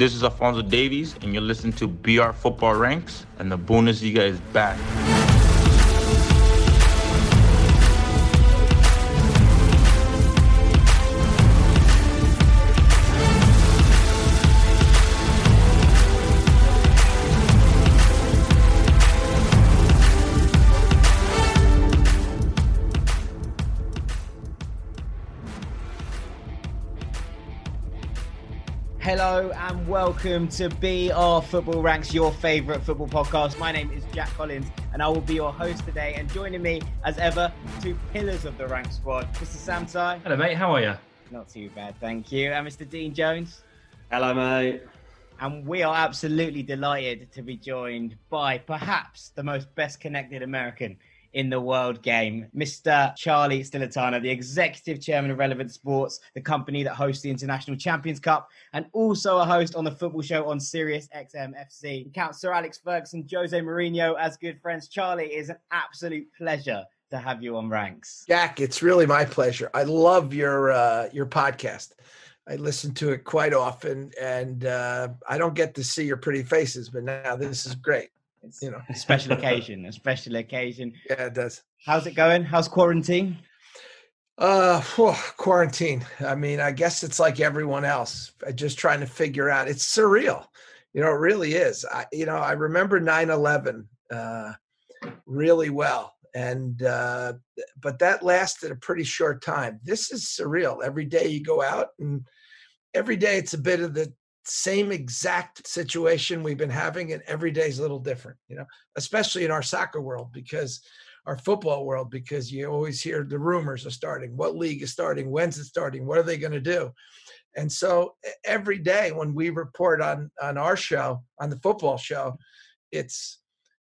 This is Alfonso Davies, and you're listening to BR Football Ranks, and the Bundesliga is back. Welcome to BR Football Ranks, your favourite football podcast. My name is Jack Collins and I will be your host today. And joining me, as ever, two pillars of the rank squad, Mr. Sam Tighe. Hello, mate. How are you? Not too bad, thank you. And Mr. Dean Jones. Hello, mate. And we are absolutely delighted to be joined by perhaps the most best connected American in the world game. Mr. Charlie Stillitano, the executive chairman of Relevent Sports, the company that hosts the International Champions Cup, and also a host on the football show on Sirius XM FC. Count Sir Alex Ferguson, Jose Mourinho as good friends. Charlie, is an absolute pleasure to have you on ranks. Jack, it's really my pleasure. I love your uh, your podcast. I listen to it quite often, and uh, I don't get to see your pretty faces, but now this is great. It's you know, a special occasion, a special occasion. Yeah, it does. How's it going? How's quarantine? Uh, whew, quarantine. I mean, I guess it's like everyone else, just trying to figure out. It's surreal. You know, it really is. I, you know, I remember 9/11 uh, really well, and uh, but that lasted a pretty short time. This is surreal. Every day you go out, and every day it's a bit of the same exact situation we've been having and every day is a little different you know especially in our soccer world because our football world because you always hear the rumors are starting what league is starting when's it starting what are they going to do and so every day when we report on on our show on the football show it's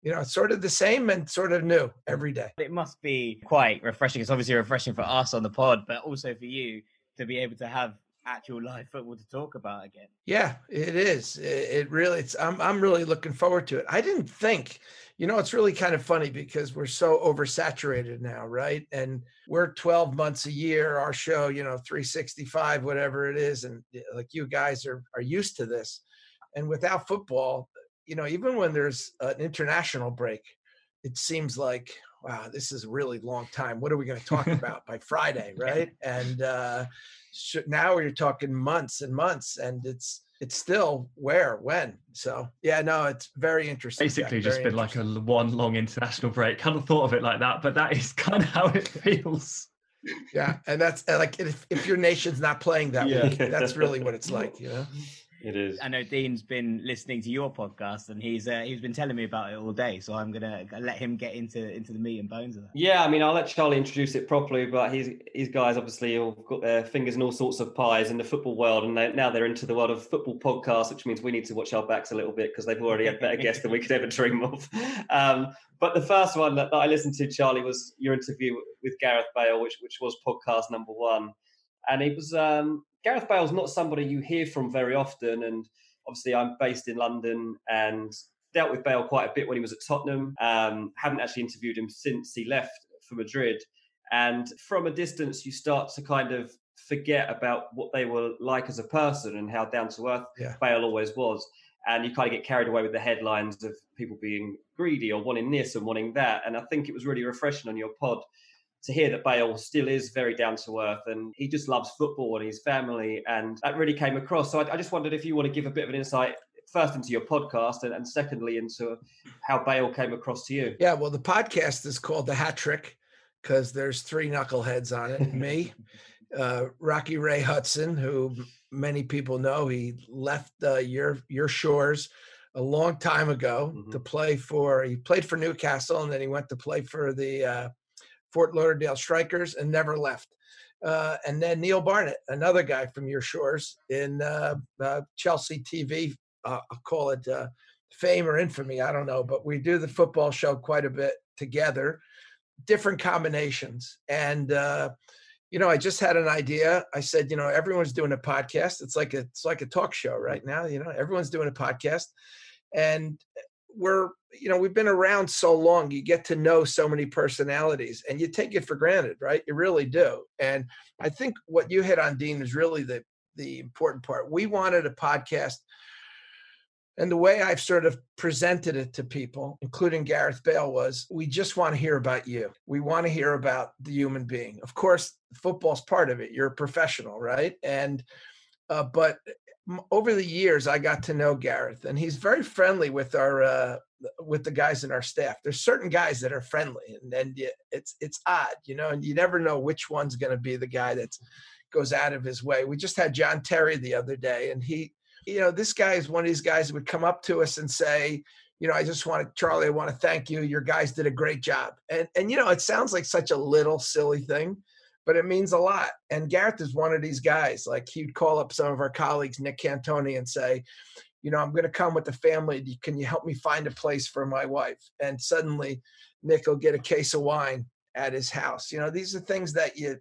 you know, sort of the same and sort of new every day. It must be quite refreshing. It's obviously refreshing for us on the pod, but also for you to be able to have actual live football to talk about again. Yeah, it is. It, really. It's. I'm. I'm really looking forward to it. I didn't think. You know, it's really kind of funny because we're so oversaturated now, right? And we're 12 months a year. Our show, you know, 365, whatever it is, and eh, like you guys are are used to this. And without football, you know, even when there's an international break, it seems like wow, this is a really long time. What are we going to talk about by Friday, right? And uh, now we're talking months and months, and it's it's still where when. So yeah, no, it's very interesting. Basically, just been like a one long international break. Kind of thought of it like that, but that is kind of how it feels. Yeah, and that's like if, if your nation's not playing that yeah. week, that's really what it's like, you know. It is. I know Dean's been listening to your podcast, and he's uh, he's been telling me about it all day. So I'm gonna let him get into into the meat and bones of that. Yeah, I mean, I'll let Charlie introduce it properly, but he's these guys obviously have got their fingers in all sorts of pies in the football world, and they, now they're into the world of football podcasts, which means we need to watch our backs a little bit because they've already had better guests than we could ever dream of. Um, but the first one that, that I listened to, Charlie, was your interview with Gareth Bale, which which was podcast number one, and it was um, Gareth Bale's not somebody you hear from very often, and obviously I'm based in London and dealt with Bale quite a bit when he was at Tottenham. Um, haven't actually interviewed him since he left for Madrid. And from a distance, you start to kind of forget about what they were like as a person and how down to earth yeah. Bale always was. And you kind of get carried away with the headlines of people being greedy or wanting this and wanting that. And I think it was really refreshing on your pod to hear that Bale still is very down to earth and he just loves football and his family. And that really came across. So I, I just wondered if you want to give a bit of an insight first into your podcast and, and, secondly into how Bale came across to you. Yeah, well, the podcast is called The Hat Trick because there's three knuckleheads on it. Me, uh, Rocky Ray Hudson, who many people know, he left uh, your your shores a long time ago mm-hmm. to play for. He played for Newcastle and then he went to play for the uh, Fort Lauderdale Strikers and never left. Uh, and then Neil Barnett, another guy from your shores in uh, uh, Chelsea TV. Uh, I'll call it uh, fame or infamy. I don't know, but we do the football show quite a bit together, different combinations. And uh, you know, I just had an idea. I said, you know, everyone's doing a podcast. It's like a it's like a talk show right now. You know, everyone's doing a podcast, and we're you know we've been around so long you get to know so many personalities and you take it for granted right you really do and i think what you hit on dean is really the the important part we wanted a podcast And the way I've sort of presented it to people, including Gareth Bale, was we just want to hear about you. We want to hear about the human being. Of course, football's part of it. You're a professional, right? And uh, but over the years, I got to know Gareth, and he's very friendly with our uh, with the guys in our staff. There's certain guys that are friendly, and then it's it's odd, you know, and you never know which one's going to be the guy that goes out of his way. We just had John Terry the other day, and he you know, this guy is one of these guys that would come up to us and say, you know, I just want to, Charlie, I want to thank you. Your guys did a great job. And, and, you know, it sounds like such a little silly thing, but it means a lot. And Gareth is one of these guys. Like he'd call up some of our colleagues, Nick Cantoni, and say, you know, I'm going to come with the family. Can you help me find a place for my wife? And suddenly Nick will get a case of wine at his house. You know, these are things that you,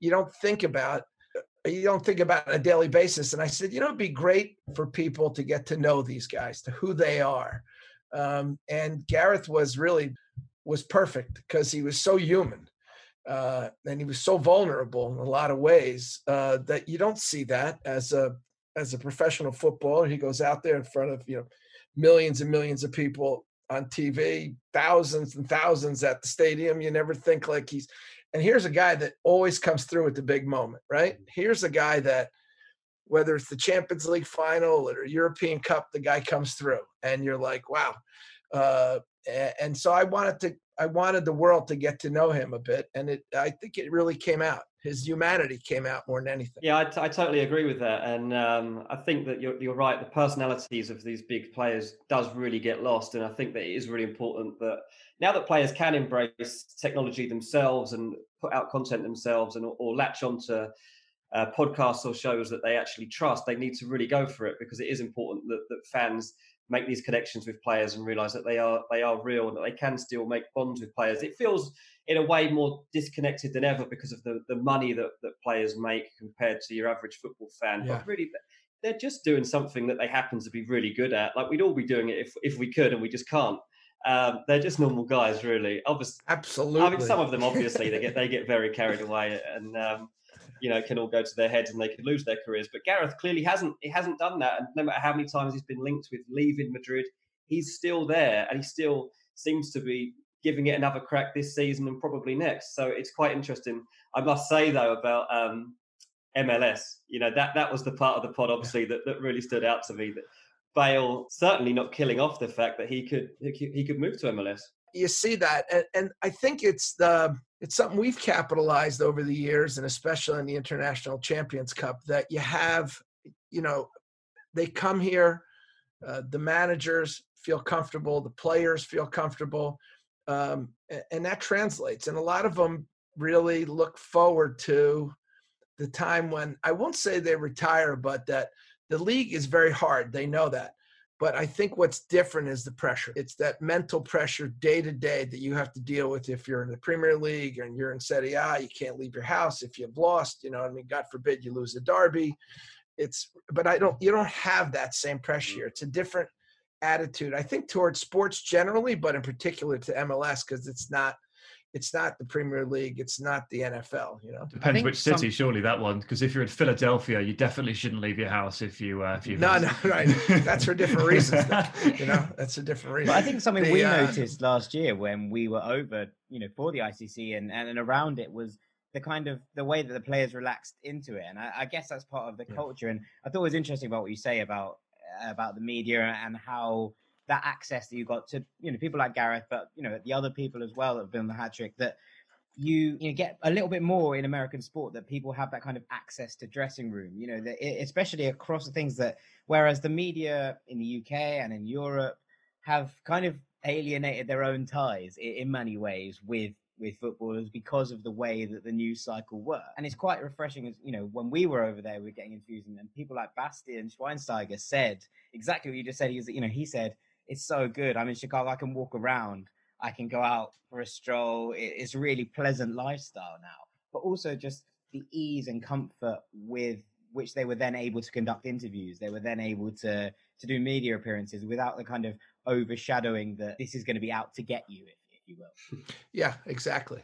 you don't think about you don't think about on a daily basis. And I said, you know, it'd be great for people to get to know these guys, to who they are. Um, and Gareth was really was perfect because he was so human. Uh, and he was so vulnerable in a lot of ways uh, that you don't see that as a as a professional footballer. He goes out there in front of you know millions and millions of people on TV, thousands and thousands at the stadium. You never think like he's and here's a guy that always comes through at the big moment, right? Here's a guy that, whether it's the Champions League final or European Cup, the guy comes through, and you're like, wow. Uh, and so I wanted to, I wanted the world to get to know him a bit, and it, I think it really came out. His humanity came out more than anything. Yeah, I, t- I totally agree with that, and um, I think that you're, you're right. The personalities of these big players does really get lost, and I think that it is really important that now that players can embrace technology themselves and put out content themselves and or latch onto uh, podcasts or shows that they actually trust, they need to really go for it because it is important that, that fans make these connections with players and realize that they are they are real and that they can still make bonds with players. It feels in a way more disconnected than ever because of the, the money that, that players make compared to your average football fan. Yeah. But really they're just doing something that they happen to be really good at. Like we'd all be doing it if if we could and we just can't. Um, they're just normal guys, really. Obviously, absolutely. I mean, some of them obviously they get they get very carried away, and um, you know can all go to their heads and they could lose their careers. But Gareth clearly hasn't. He hasn't done that, and no matter how many times he's been linked with leaving Madrid, he's still there, and he still seems to be giving it another crack this season and probably next. So it's quite interesting. I must say though about um, MLS, you know that that was the part of the pod obviously that, that really stood out to me. That Bale certainly not killing off the fact that he could he could move to MLS. You see that, and, and I think it's the it's something we've capitalized over the years, and especially in the International Champions Cup, that you have, you know, they come here, uh, the managers feel comfortable, the players feel comfortable, um, and, and that translates. And a lot of them really look forward to the time when I won't say they retire, but that the league is very hard. They know that. But I think what's different is the pressure. It's that mental pressure day to day that you have to deal with if you're in the Premier League and you're in Serie A. You can't leave your house if you've lost. You know, I mean, God forbid you lose a derby. It's, but I don't. You don't have that same pressure. It's a different attitude. I think towards sports generally, but in particular to MLS because it's not it's not the Premier League, it's not the NFL. You know, depends which city. Some... Surely that one, because if you're in Philadelphia, you definitely shouldn't leave your house if you uh, if you. No, no, right. That's for different reasons. you know, that's a different reason. But I think something the, we uh... noticed last year when we were over, you know, for the ICC and and around it was the kind of the way that the players relaxed into it, and I, I guess that's part of the yeah. culture. And I thought it was interesting about what you say about about the media and how that access that you got to you know people like Gareth, but you know the other people as well that have been on the hat trick that you you know, get a little bit more in American sport that people have that kind of access to dressing room. You know, especially across the things that whereas the media in the UK and in Europe have kind of alienated their own ties in, in many ways with with footballers because of the way that the news cycle works. And it's quite refreshing as you know, when we were over there, we are getting interviews and, and people like Bastian Schweinsteiger said exactly what you just said. He was, you know, he said it's so good. I'm in Chicago. I can walk around. I can go out for a stroll. It's really pleasant lifestyle now. But also just the ease and comfort with which they were then able to conduct interviews. They were then able to to do media appearances without the kind of overshadowing that this is going to be out to get you, if, if you will. Yeah, exactly.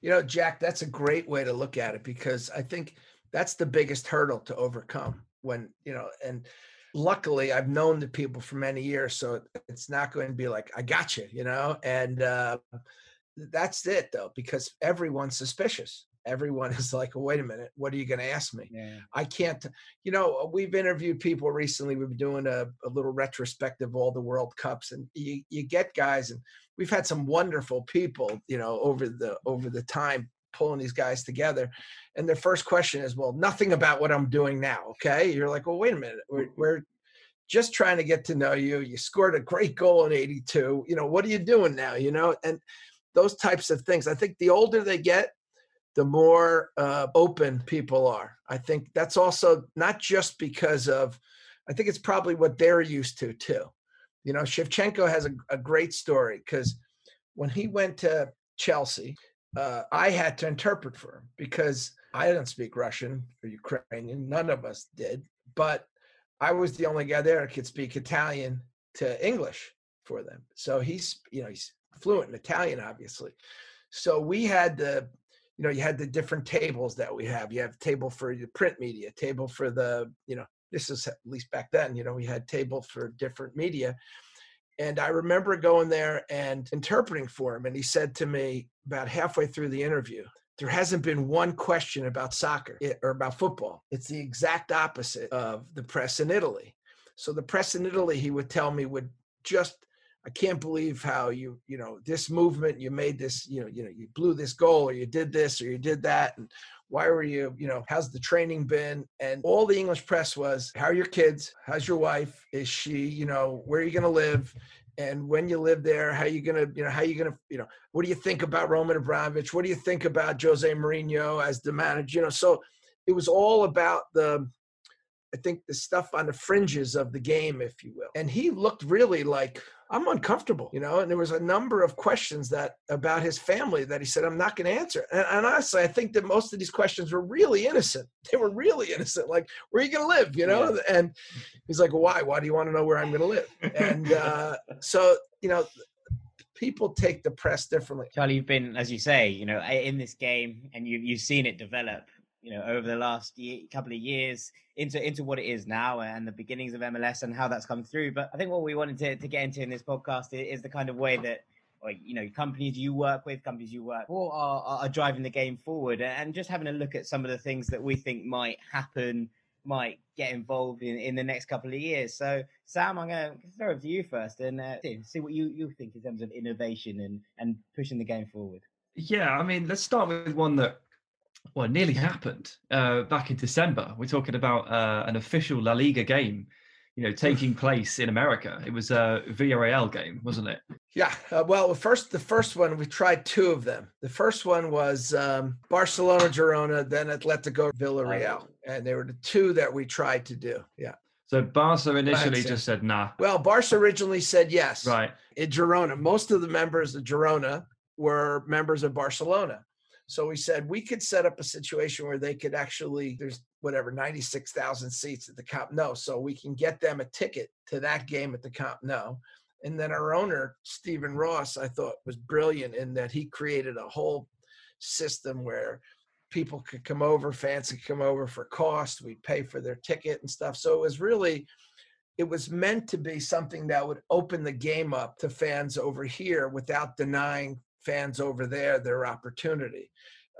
You know, Jack, that's a great way to look at it because I think that's the biggest hurdle to overcome when you know and luckily I've known the people for many years, so it's not going to be like I got you, you know. And uh, that's it though, because everyone's suspicious. Everyone is like, well, wait a minute, what are you going to ask me? Yeah. I can't, you know, we've interviewed people recently. We've been doing a, a little retrospective of all the World Cups, and you, you get guys, and we've had some wonderful people, you know, over the over the time pulling these guys together. And their first question is, well, nothing about what I'm doing now. Okay. You're like, well, wait a minute. We're, we're just trying to get to know you. You scored a great goal in 82. You know, what are you doing now? You know, and those types of things. I think the older they get, the more uh, open people are. I think that's also not just because of, I think it's probably what they're used to too. You know, Shevchenko has a, a great story because when he went to Chelsea, uh, I had to interpret for him because I didn't speak Russian or Ukrainian. None of us did. But I was the only guy there that could speak Italian to English for them. So he's, you know, he's fluent in Italian, obviously. So we had the, you know, you had the different tables that we have. You have table for the print media, table for the, you know, this is at least back then, you know, we had table for different media. And I remember going there and interpreting for him. And he said to me about halfway through the interview, there hasn't been one question about soccer eh, or about football. It's the exact opposite of the press in Italy. So the press in Italy, he would tell me, would just I can't believe how you, you know, this movement, you made this, you know, you know, you blew this goal or you did this or you did that. And why were you, you know, how's the training been? And all the English press was, how are your kids? How's your wife? Is she, you know, where are you going to live? And when you live there, how you gonna, you know, how you gonna, you know, what do you think about Roman Abramovich? What do you think about Jose Mourinho as the manager? You know, so it was all about the, I think the stuff on the fringes of the game, if you will. And he looked really like I'm uncomfortable, you know. And there was a number of questions that about his family that he said I'm not going to answer. And, and, honestly, I think that most of these questions were really innocent. They were really innocent. Like, where are you going to live? You know. Yeah. And he's like, why? Why do you want to know where I'm going to live? And uh, so, you know, people take the press differently. Charlie, you've been, as you say, you know, in this game, and you you've seen it develop you know over the last year, couple of years into into what it is now and the beginnings of MLS and how that's come through. But I think what we wanted to, to get into in this podcast is the kind of way that or, you know companies you work with, companies you work for are, are driving the game forward, and just having a look at some of the things that we think might happen, might get involved in in the next couple of years. So Sam, I'm going to throw it to you first and uh, see what you you think in terms of innovation and and pushing the game forward. Yeah, I mean, let's start with one that well, it nearly happened uh, back in December. We're talking about uh, an official La Liga game, you know, taking place in America. It was a Villarreal game, wasn't it? Yeah. Uh, well, first, the first one we tried two of them. The first one was um, Barcelona, Girona, then Atletico Villarreal, and they were the two that we tried to do. Yeah. So Barca initially just said nah. Well, Barca originally said yes. Right. In Girona, most of the members of Girona were members of Barcelona. So we said we could set up a situation where they could actually, there's whatever, 96,000 seats at the Camp Nou. So we can get them a ticket to that game at the Camp Nou. And then our owner, Stephen Ross, I thought was brilliant in that he created a whole system where people could come over, fans could come over for cost. We'd pay for their ticket and stuff. So it was really, it was meant to be something that would open the game up to fans over here without denying fans over there their opportunity.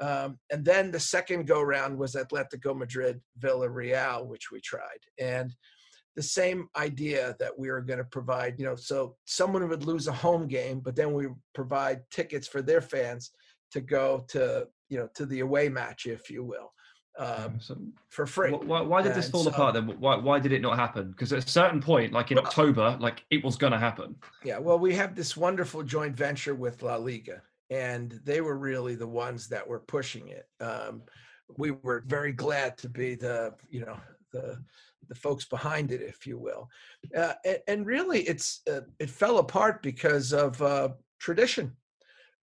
Um, and then the second go round was Atletico Madrid Villarreal, which we tried. And the same idea that we were going to provide, you know, so someone would lose a home game, but then we provide tickets for their fans to go to, you know, to the away match, if you will. Um, so for free. Why, why did this and fall so, apart then? Why, why did it not happen? Because at a certain point, like in well, October, like it was going to happen. Yeah, well, we have this wonderful joint venture with La Liga, and they were really the ones that were pushing it. Um, we were very glad to be the, you know, the the folks behind it, if you will, uh, and, and, really, it's uh, it fell apart because of uh, tradition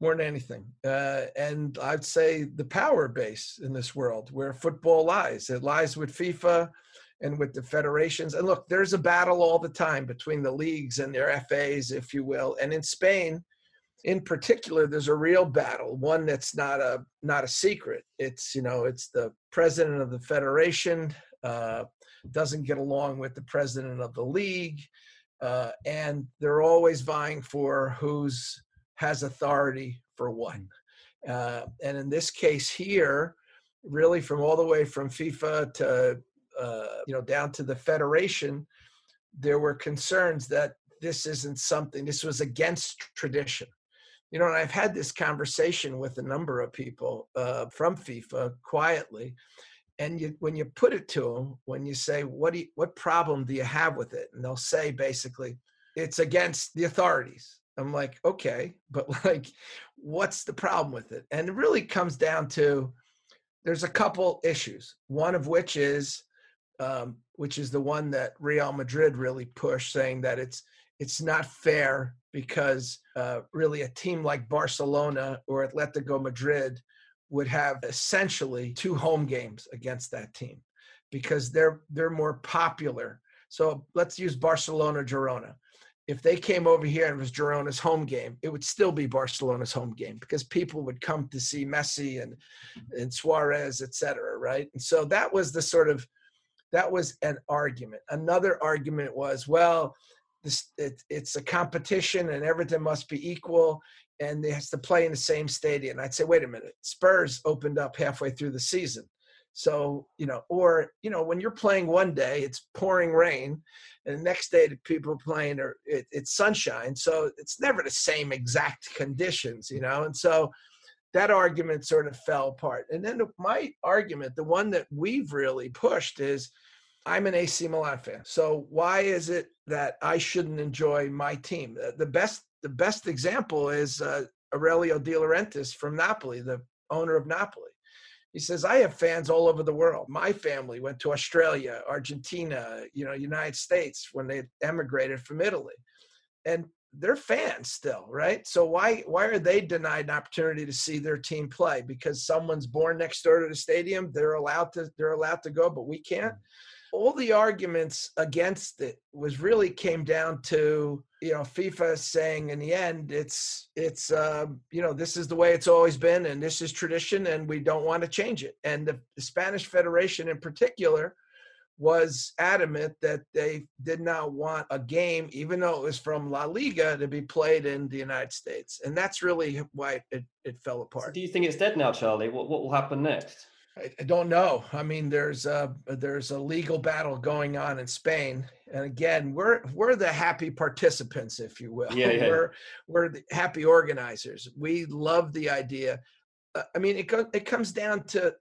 more than anything. Uh, and I'd say the power base in this world where football lies. It lies with FIFA and with the federations. And look, there's a battle all the time between the leagues and their FAs, if you will. And in Spain, in particular, there's a real battle, one that's not a not a secret. It's you know, it's the president of the federation, uh, doesn't get along with the president of the league, uh, and they're always vying for who's has authority for what. Uh, and in this case here, really from all the way from FIFA to uh, you know down to the federation, there were concerns that this isn't something. This was against tradition. You know, and I've had this conversation with a number of people uh, from FIFA quietly, and you, when you put it to them, when you say, "What do you, what problem do you have with it?" and they'll say basically, "It's against the authorities." I'm like, okay, but like, what's the problem with it? And it really comes down to there's a couple issues. One of which is, um, which is the one that Real Madrid really pushed, saying that it's it's not fair because uh, really a team like Barcelona or Atletico Madrid would have essentially two home games against that team because they're they're more popular. So let's use Barcelona Girona if they came over here and it was Girona's home game, it would still be Barcelona's home game because people would come to see Messi and mm-hmm. and Suarez, et cetera, right? And so that was the sort of that was an argument. Another argument was, well, this it, it's a competition and everything must be equal, and they has to play in the same stadium. I'd say, wait a minute, Spurs opened up halfway through the season. So, you know, or, you know, when you're playing one day, it's pouring rain, and the next day, the people playing are it, it's sunshine. So it's never the same exact conditions, you know? And so that argument sort of fell apart. And then my argument, the one that we've really pushed is I'm an AC Milan fan. So why is it that I shouldn't enjoy my team? The best, the best example is uh, Aurelio De Laurentiis from Napoli, the owner of Napoli he says i have fans all over the world. My family went to australia argentina you know united states when they emigrated from italy. And they're fans still right? So why why are they denied an opportunity to see their team play? Because someone's born next door to the stadium they're allowed to they're allowed to go but we can't all the arguments against it was really came down to you know FIFA saying in the end it's it's uh, you know this is the way it's always been and this is tradition and we don't want to change it and the, the Spanish Federation in particular was adamant that they did not want a game even though it was from La Liga to be played in the United States and that's really why it, it fell apart. So do you think it's dead now Charlie what what will happen next? I, I don't know. I mean, there's a there's a legal battle going on in Spain, and again, we're we're the happy participants, if you will. Yeah, yeah. We're we're the happy organizers. We love the idea. Uh, I mean, it go, it comes down to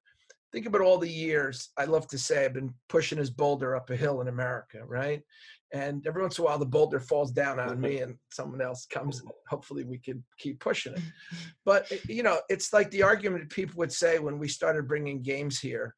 think about all the years. I love to say I've been pushing his boulder up a hill in America, right? And every once in a while the boulder falls down on me and someone else comes and hopefully we can keep pushing it. But eh, you know it's like the argument people would say when we started bringing games here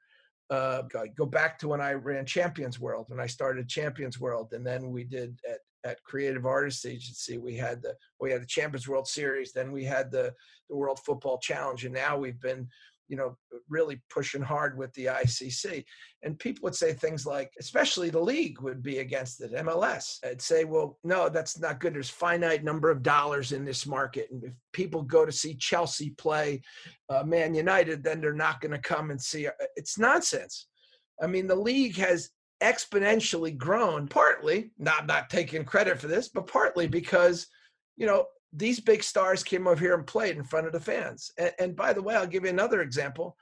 uh, go back to when i ran champions world when i started champions world and then we did at, at creative artists agency we had the we had the champions world series then we had the the world football challenge and now we've been you know, really pushing hard with the ICC. And people would say things like, especially the league would be against it, MLS. I'd say, well, no, that's not good. There's finite number of dollars in this market. And if people go to see Chelsea play uh, Man United, then they're not going to come and see. Uh, it's nonsense. I mean, the league has exponentially grown, partly, not, not taking credit for this, but partly because, you know, these big stars came over here and played in front of the fans. And, and, by the way, I'll give you another example.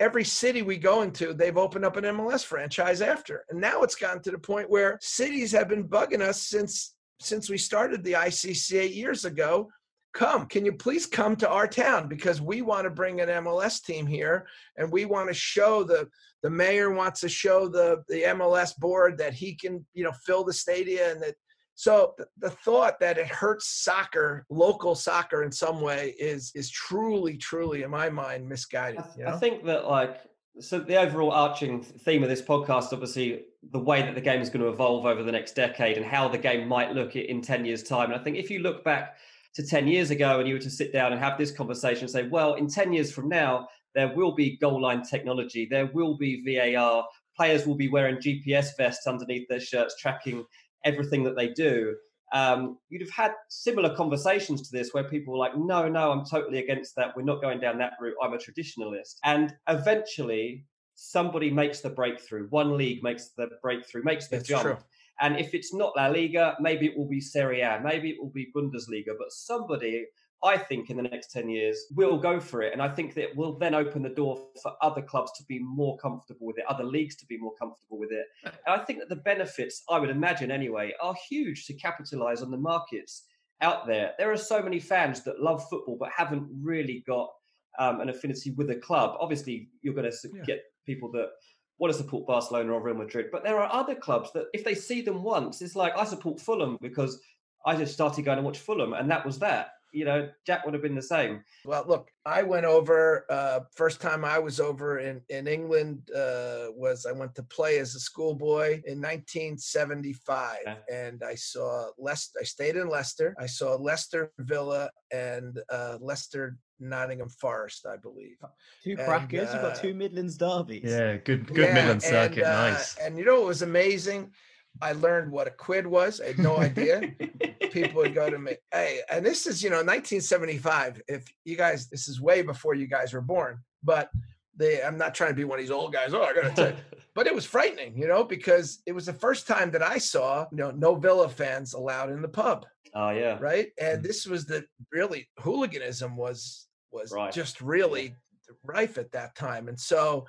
Every city we go into, they've opened up an MLS franchise after. And now it's gotten to the point where cities have been bugging us since since we started the ICC eight years ago. Come, can you please come to our town because we want to bring an MLS team here and we want to show the the mayor wants to show the the MLS board that he can, you know, fill the stadium and that so the thought that it hurts soccer, local soccer in some way is is truly, truly in my mind misguided. I, th- you know? I think that like so the overall arching theme of this podcast, obviously the way that the game is going to evolve over the next decade and how the game might look in 10 years time. And I think if you look back to 10 years ago and you were to sit down and have this conversation and say, well, in 10 years from now, there will be goal line technology, there will be VAR, players will be wearing GPS vests underneath their shirts tracking everything that they do. Um, you'd have had similar conversations to this where people were like, no, no, I'm totally against that. We're not going down that route. I'm a traditionalist. And eventually, somebody makes the breakthrough. One league makes the breakthrough, makes the jump. true. And if it's not La Liga, maybe it will be Serie A, maybe it will be Bundesliga, but somebody, I think, in the next 10 years will go for it. And I think that will then open the door for other clubs to be more comfortable with it, other leagues to be more comfortable with it. And I think that the benefits, I would imagine anyway, are huge to capitalize on the markets out there. There are so many fans that love football but haven't really got um, an affinity with a club. Obviously, you're going to Yeah. get people that want to support Barcelona or Real Madrid, but there are other clubs that if they see them once, it's like I support Fulham because I just started going to watch Fulham, and that was that. You know, Jack would have been the same. Well, look, I went over. Uh, first time I was over in in England uh, was I went to play as a schoolboy in 1975, Okay. and I saw Leicester. I stayed in Leicester. I saw Leicester Villa and uh, Leicester Nottingham Forest, I believe. Two And, crackers. You've got uh, two Midlands derbies. Yeah, good good Yeah, Midland circuit. and, uh, nice. And you know what was amazing? I learned what a quid was. I had no idea. People would go to me, hey, and this is, you know, 1975. If you guys, this is way before you guys were born, but they, I'm not trying to be one of these old guys. Oh, I got to tell you. But it was frightening, you know, because it was the first time that I saw, you know, no Villa fans allowed in the pub, Oh yeah, right? And Mm. this was the really hooliganism was was Right. just really rife at that time. And so,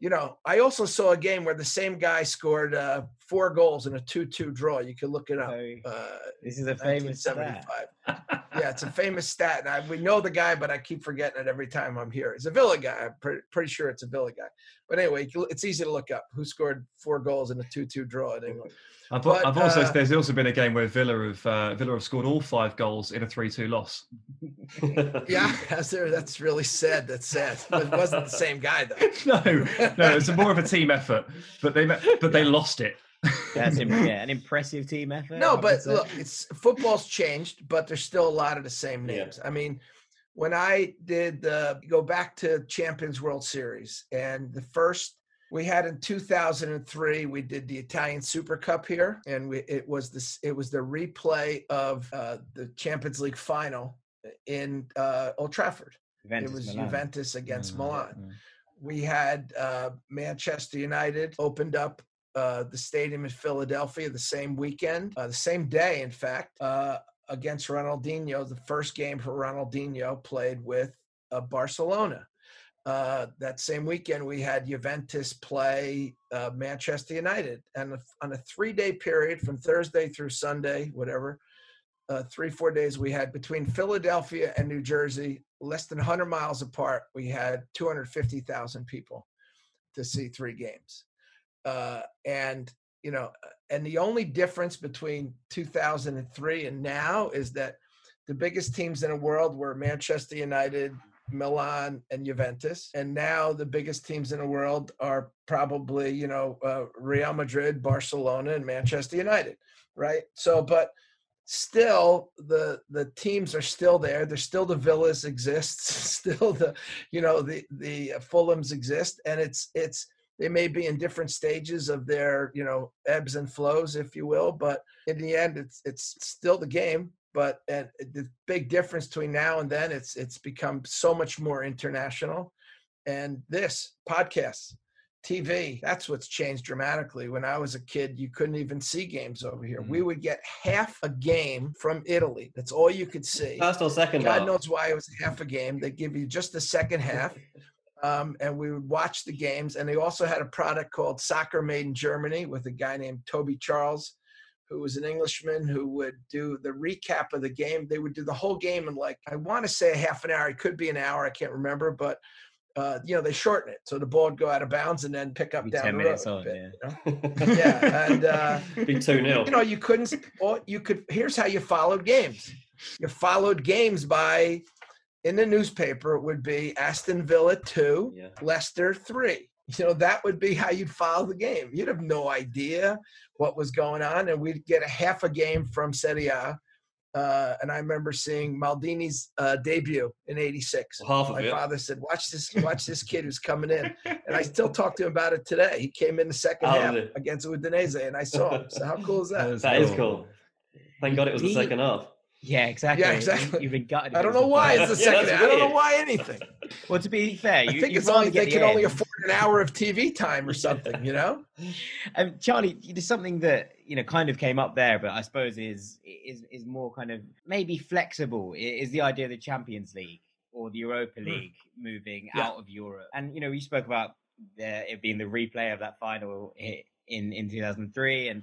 you know, I also saw a game where the same guy scored uh, four goals in a two-two draw. You can look it up. Uh, this is a famous stat. yeah, it's a famous stat. And I, we know the guy, but I keep forgetting it every time I'm here. It's a Villa guy. I'm pretty, pretty sure it's a Villa guy. But anyway, it's easy to look up who scored four goals in a 2 2 draw in England. I've, but, I've also uh, there's also been a game where Villa have uh, Villa have scored all five goals in a three-two loss. Yeah, that's, that's really sad. That's sad. But it wasn't the same guy, though. no, no, it's more of a team effort, but they but they lost it. That's im- yeah, an impressive team effort. No, but say. look, it's football's changed, but there's still a lot of the same Yeah. names. I mean, when I did the go back to Champions World Series, and the first we had in 2003, we did the Italian Super Cup here, and we, it was this it was the replay of uh, the Champions League final in uh, Old Trafford. Juventus it was Milan. Juventus against Mm, Milan mm. we had uh, Manchester United opened up uh, the stadium in Philadelphia the same weekend, uh, the same day, in fact, uh, against Ronaldinho. The first game for Ronaldinho played with uh, Barcelona. Uh, that same weekend, we had Juventus play uh, Manchester United, and on a three-day period from Thursday through Sunday, whatever, uh, three four days we had between Philadelphia and New Jersey, less than 100 miles apart. We had 250,000 people to see three games, uh, and you know, and the only difference between 2003 and now is that the biggest teams in the world were Manchester United, Milan, and Juventus, and now the biggest teams in the world are probably you know uh, Real Madrid, Barcelona, and Manchester United, right? So, but still the the teams are still there there's still the villas exist still the you know the the fulhams exist and it's it's they may be in different stages of their you know ebbs and flows if you will but in the end it's it's still the game but and the big difference between now and then it's it's become so much more international and this podcasts TV, that's what's changed dramatically. When I was a kid, you couldn't even see games over here. We would get half a game from Italy. That's all you could see. First or second God knows why it was half a game. They give you just the second half. Um, and we would watch the games. And they also had a product called Soccer Made in Germany with a guy named Toby Charles, who was an Englishman who would do the recap of the game. They would do the whole game in like, I want to say a half an hour. It could be an hour. I can't remember. But, uh, you know, they shorten it. So the ball would go out of bounds and then pick up Be down 10 the minutes road. on, bit, you know? yeah. And, uh, be 2 0. you know, you couldn't, or you could, here's how you followed games. You followed games by, in the newspaper, it would be Aston Villa 2, Yeah. Leicester 3. You know, that would be how you'd follow the game. You'd have no idea what was going on. And we'd get a half a game from Serie A. Uh, and I remember seeing Maldini's uh, debut in '86. Half of My it. father said, "Watch this, watch this kid who's coming in," and I still talk to him about it today. He came in the second Oh, half really? against Udinese, and I saw him. So how cool is that? That is cool. Thank God it was the second half. Yeah, exactly. Yeah, exactly. You've been I gutted. if it don't know why it's the second. that's half. I don't know why anything. Well, to be fair, you, I think you'd it's only they can only afford an hour of TV time or something, you know. Um, Charlie, there's something that you know kind of came up there, but I suppose is is is more kind of maybe flexible. Is the idea of the Champions League or the Europa League mm. moving yeah. out of Europe? And you know, you spoke about the, it being the replay of that final in in 2003 and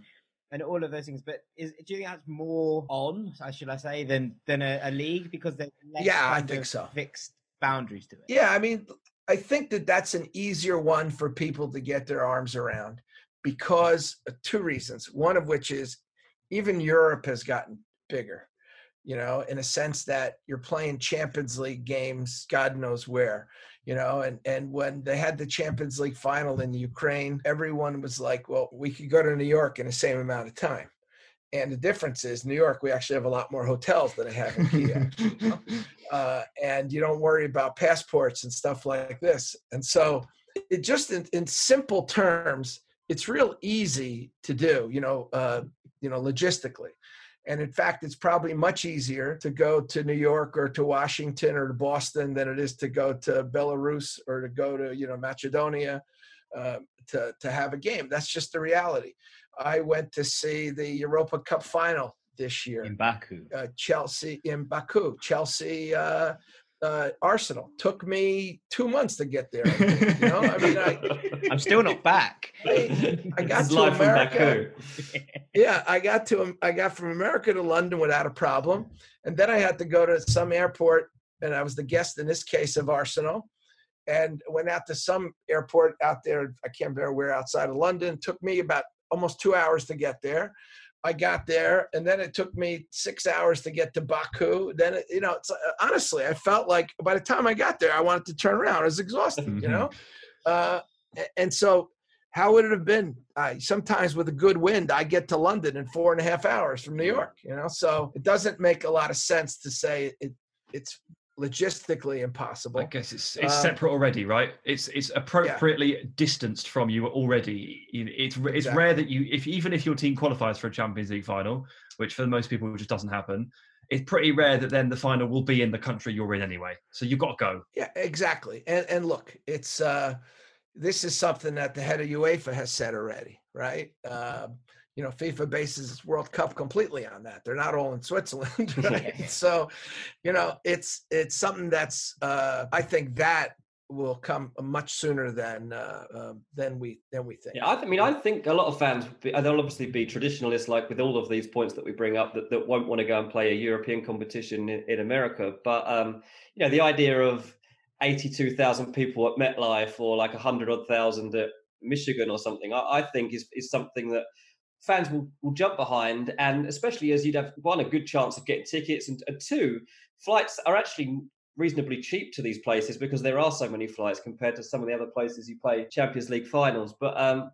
and all of those things. But is, do you think that's more on, I should I say, than than a, a league because less yeah, I think so. fixed boundaries to it? Yeah, I mean, I think that that's an easier one for people to get their arms around because uh, two reasons. One of which is even Europe has gotten bigger, you know, in a sense that you're playing Champions League games, God knows where you know and and when they had the champions league final in ukraine everyone was like well we could go to new york in the same amount of time and the difference is new york we actually have a lot more hotels than I have in kiev uh, and you don't worry about passports and stuff like this and so it just in, in simple terms it's real easy to do you know uh, you know logistically and in fact, it's probably much easier to go to New York or to Washington or to Boston than it is to go to Belarus or to go to you know Macedonia uh, to to have a game. That's just the reality. I went to see the Europa Cup final this year in Baku. Uh, Chelsea in Baku. Chelsea uh, uh, Arsenal. Took me two months to get there. You know, I mean, I, am still not back. I, I got to America. yeah, I got to I got from America to London without a problem, and then I had to go to some airport, and I was the guest in this case of Arsenal, and went out to some airport out there. I can't remember where outside of London. Took me about almost two hours to get there. I got there, and then it took me six hours to get to Baku. Then, it, you know, it's, uh, honestly, I felt like by the time I got there, I wanted to turn around. I was exhausted, mm-hmm. you know. Uh, and so, how would it have been? I, sometimes with a good wind, I get to London in four and a half hours from New York. You know, so it doesn't make a lot of sense to say it, it's logistically impossible. I guess it's it's um, separate already, right? It's it's appropriately yeah. distanced from you already. It's it's exactly. rare that you if even if your team qualifies for a Champions League final, which for most people just doesn't happen. It's pretty rare that then the final will be in the country you're in anyway. So you've got to go. Yeah, exactly. And and look, it's uh this is something that the head of UEFA has said already, right? Uh, you know, FIFA bases World Cup completely on that. They're not all in Switzerland, right? so, you know, it's it's something that's uh, I think that will come much sooner than uh, uh, than we than we think. Yeah, I, th- I, mean, I think a lot of fans, they'll obviously be traditionalists, like with all of these points that we bring up, that, that won't want to go and play a European competition in, in America. But um, you know, the idea of eighty-two thousand people at MetLife or like a hundred odd thousand at Michigan or something, I, I think is is something that fans will, will jump behind. And especially as you'd have one, a good chance of getting tickets, and, and two, flights are actually reasonably cheap to these places because there are so many flights compared to some of the other places you play Champions League finals. But um,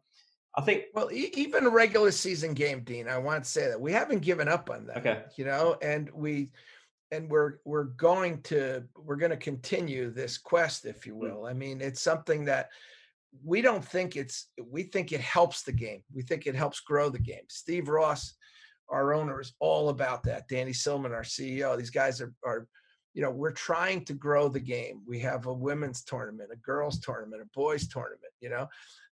I think well, e- even a regular season game, Dean. I want to say that we haven't given up on that. Okay, you know, and we and we're we're going to we're going to continue this quest, if you mm. will. I mean, it's something that we don't think it's we think it helps the game. We think it helps grow the game. Steve ross our owner is all about that. Danny Sillman our ceo these guys are, are you know we're trying to grow the game. We have a women's tournament a girls tournament a boys tournament you know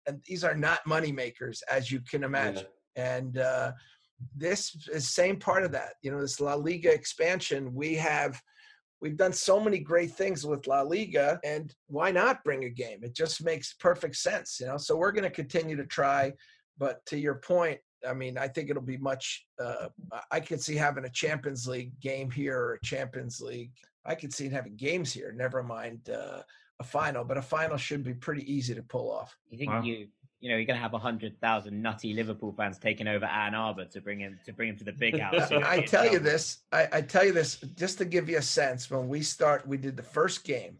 and these are not money makers as you can imagine. Yeah. and uh, this is same part of that. You know this la liga expansion we have we've done so many great things with La Liga, and why not bring a game? It just makes perfect sense, you know. So we're going to continue to try, but to your point, I mean, I think it'll be much. Uh, I could see having a Champions League game here or a Champions League. I could see having games here. Never mind uh, a final, but a final should be pretty easy to pull off. You think wow. you you know, you're going to have a hundred thousand nutty Liverpool fans taking over Ann Arbor to bring him to bring him to the big house. I tell you this, I, I, tell you this, just to give you a sense. When we start, we did the first game,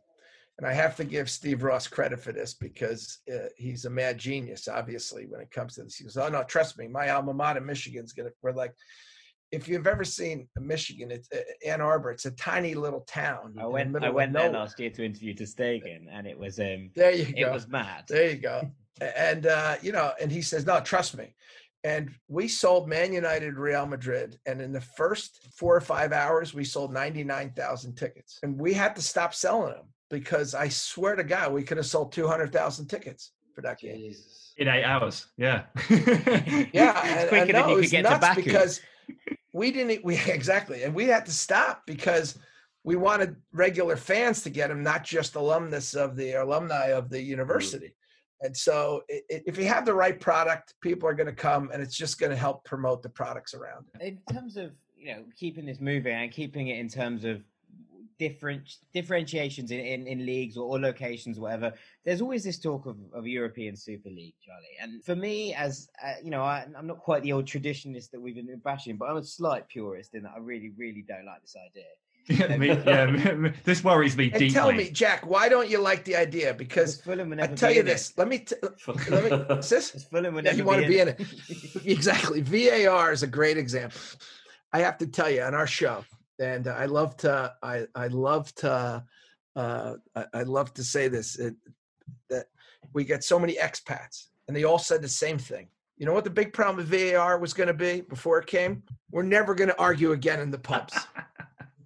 and I have to give Steve Ross credit for this because uh, he's a mad genius. Obviously, when it comes to this, he goes, "Oh no, trust me, my alma mater, Michigan's gonna." We're like, if you've ever seen Michigan, it's uh, Ann Arbor. It's a tiny little town. I went. I went there last year to interview ter Stegen, and it was um. There you go. It was mad. There you go and uh, you know, and he says, "No, trust me." And we sold Man United, Real Madrid, and in the first four or five hours, we sold ninety nine thousand tickets, and we had to stop selling them because I swear to God, we could have sold 200,000 tickets for that game. Jesus. In eight hours. Yeah. Yeah, It's and, quicker and than you it could was get to nuts Baku. because we didn't. We exactly, and we had to stop because we wanted regular fans to get them, not just alumnus of the alumni of the university. And so, i i- if you have the right product, people are going to come, and it's just going to help promote the products around it. in terms of you know keeping this moving and keeping it in terms of different differentiations in, in, in leagues or, or locations or whatever there's always this talk of, of european super league charlie and for me as uh, you know I, i'm not quite the old traditionalist that we've been bashing but i'm a slight purist in that i really really don't like this idea yeah, me, yeah, me- me- this worries me And deeply. tell me, Jack, why don't you like the idea? because Because fulham will I tell be you in it. this. Let me. T- let me. What's this? Because fulham will Yeah, you want to be in it, it. exactly. VAR is a great example. I have to tell you on our show, and I love to, I, I love to, uh, I, I love to say this it, that we get so many expats, and they all said the same thing. You know what the big problem with VAR was going to be before it came? We're never going to argue again in the pubs.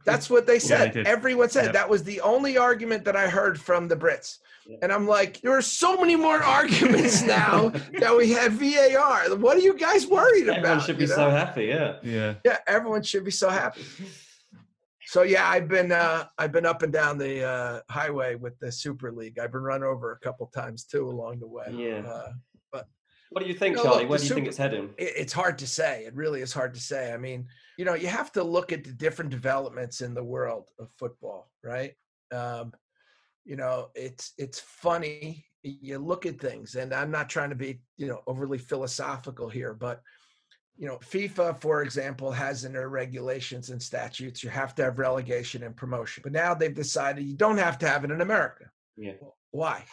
That's what they Yeah, they said. did. Everyone said Yep. that was the only argument that I heard from the Brits. Yeah. And I'm like, there are so many more arguments now that we have VAR. What are you guys worried about? Everyone should be you know? so happy. Yeah. Yeah. Yeah, everyone should be so happy. So yeah, I've been uh, I've been up and down the uh, highway with the Super League. I've been run over a couple times too along the way. Yeah. Uh, What do you think, No, Charlie? look, Where do you think it's heading? it's hard to say. It really is hard to say. I mean, you know, you have to look at the different developments in the world of football, right? Um, you know, it's it's funny. You look at things, and I'm not trying to be, you know, overly philosophical here, but you know, FIFA, for example, has in their regulations and statutes you have to have relegation and promotion. But now they've decided you don't have to have it in America. Yeah. Why?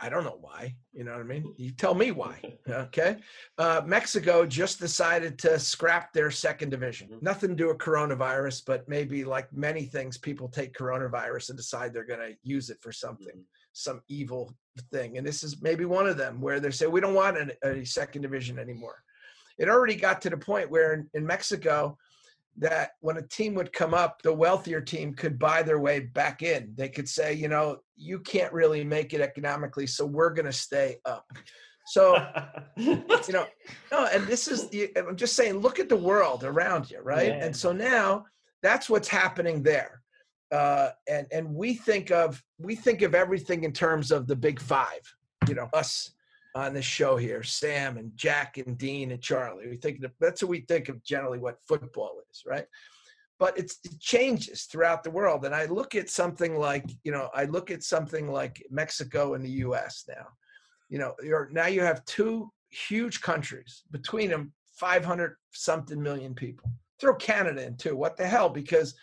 I don't know why. You know what I mean? You tell me why. Okay. Uh, Mexico just decided to scrap their second division. Mhm. Nothing to do with coronavirus, but maybe like many things, people take coronavirus and decide they're going to use it for something, Mhm. some evil thing. And this is maybe one of them where they say, we don't want an, a second division anymore. It already got to the point where in, in Mexico, that when a team would come up, the wealthier team could buy their way back in. They could say, you know, you can't really make it economically, so we're going to stay up. So, you know, no, and this is, I'm just saying, look at the world around you, right? Yeah. And so now that's what's happening there. Uh, and and we think of we think of everything in terms of the big five, you know, us on this show here, Sam and Jack and Dean and Charlie. We think that that's what we think of generally what football is, right? But it's, it changes throughout the world. And I look at something like, you know, I look at something like Mexico and the U.S. now. You know, now you have two huge countries between them, 500 something million people. Throw Canada in too. What the hell? Because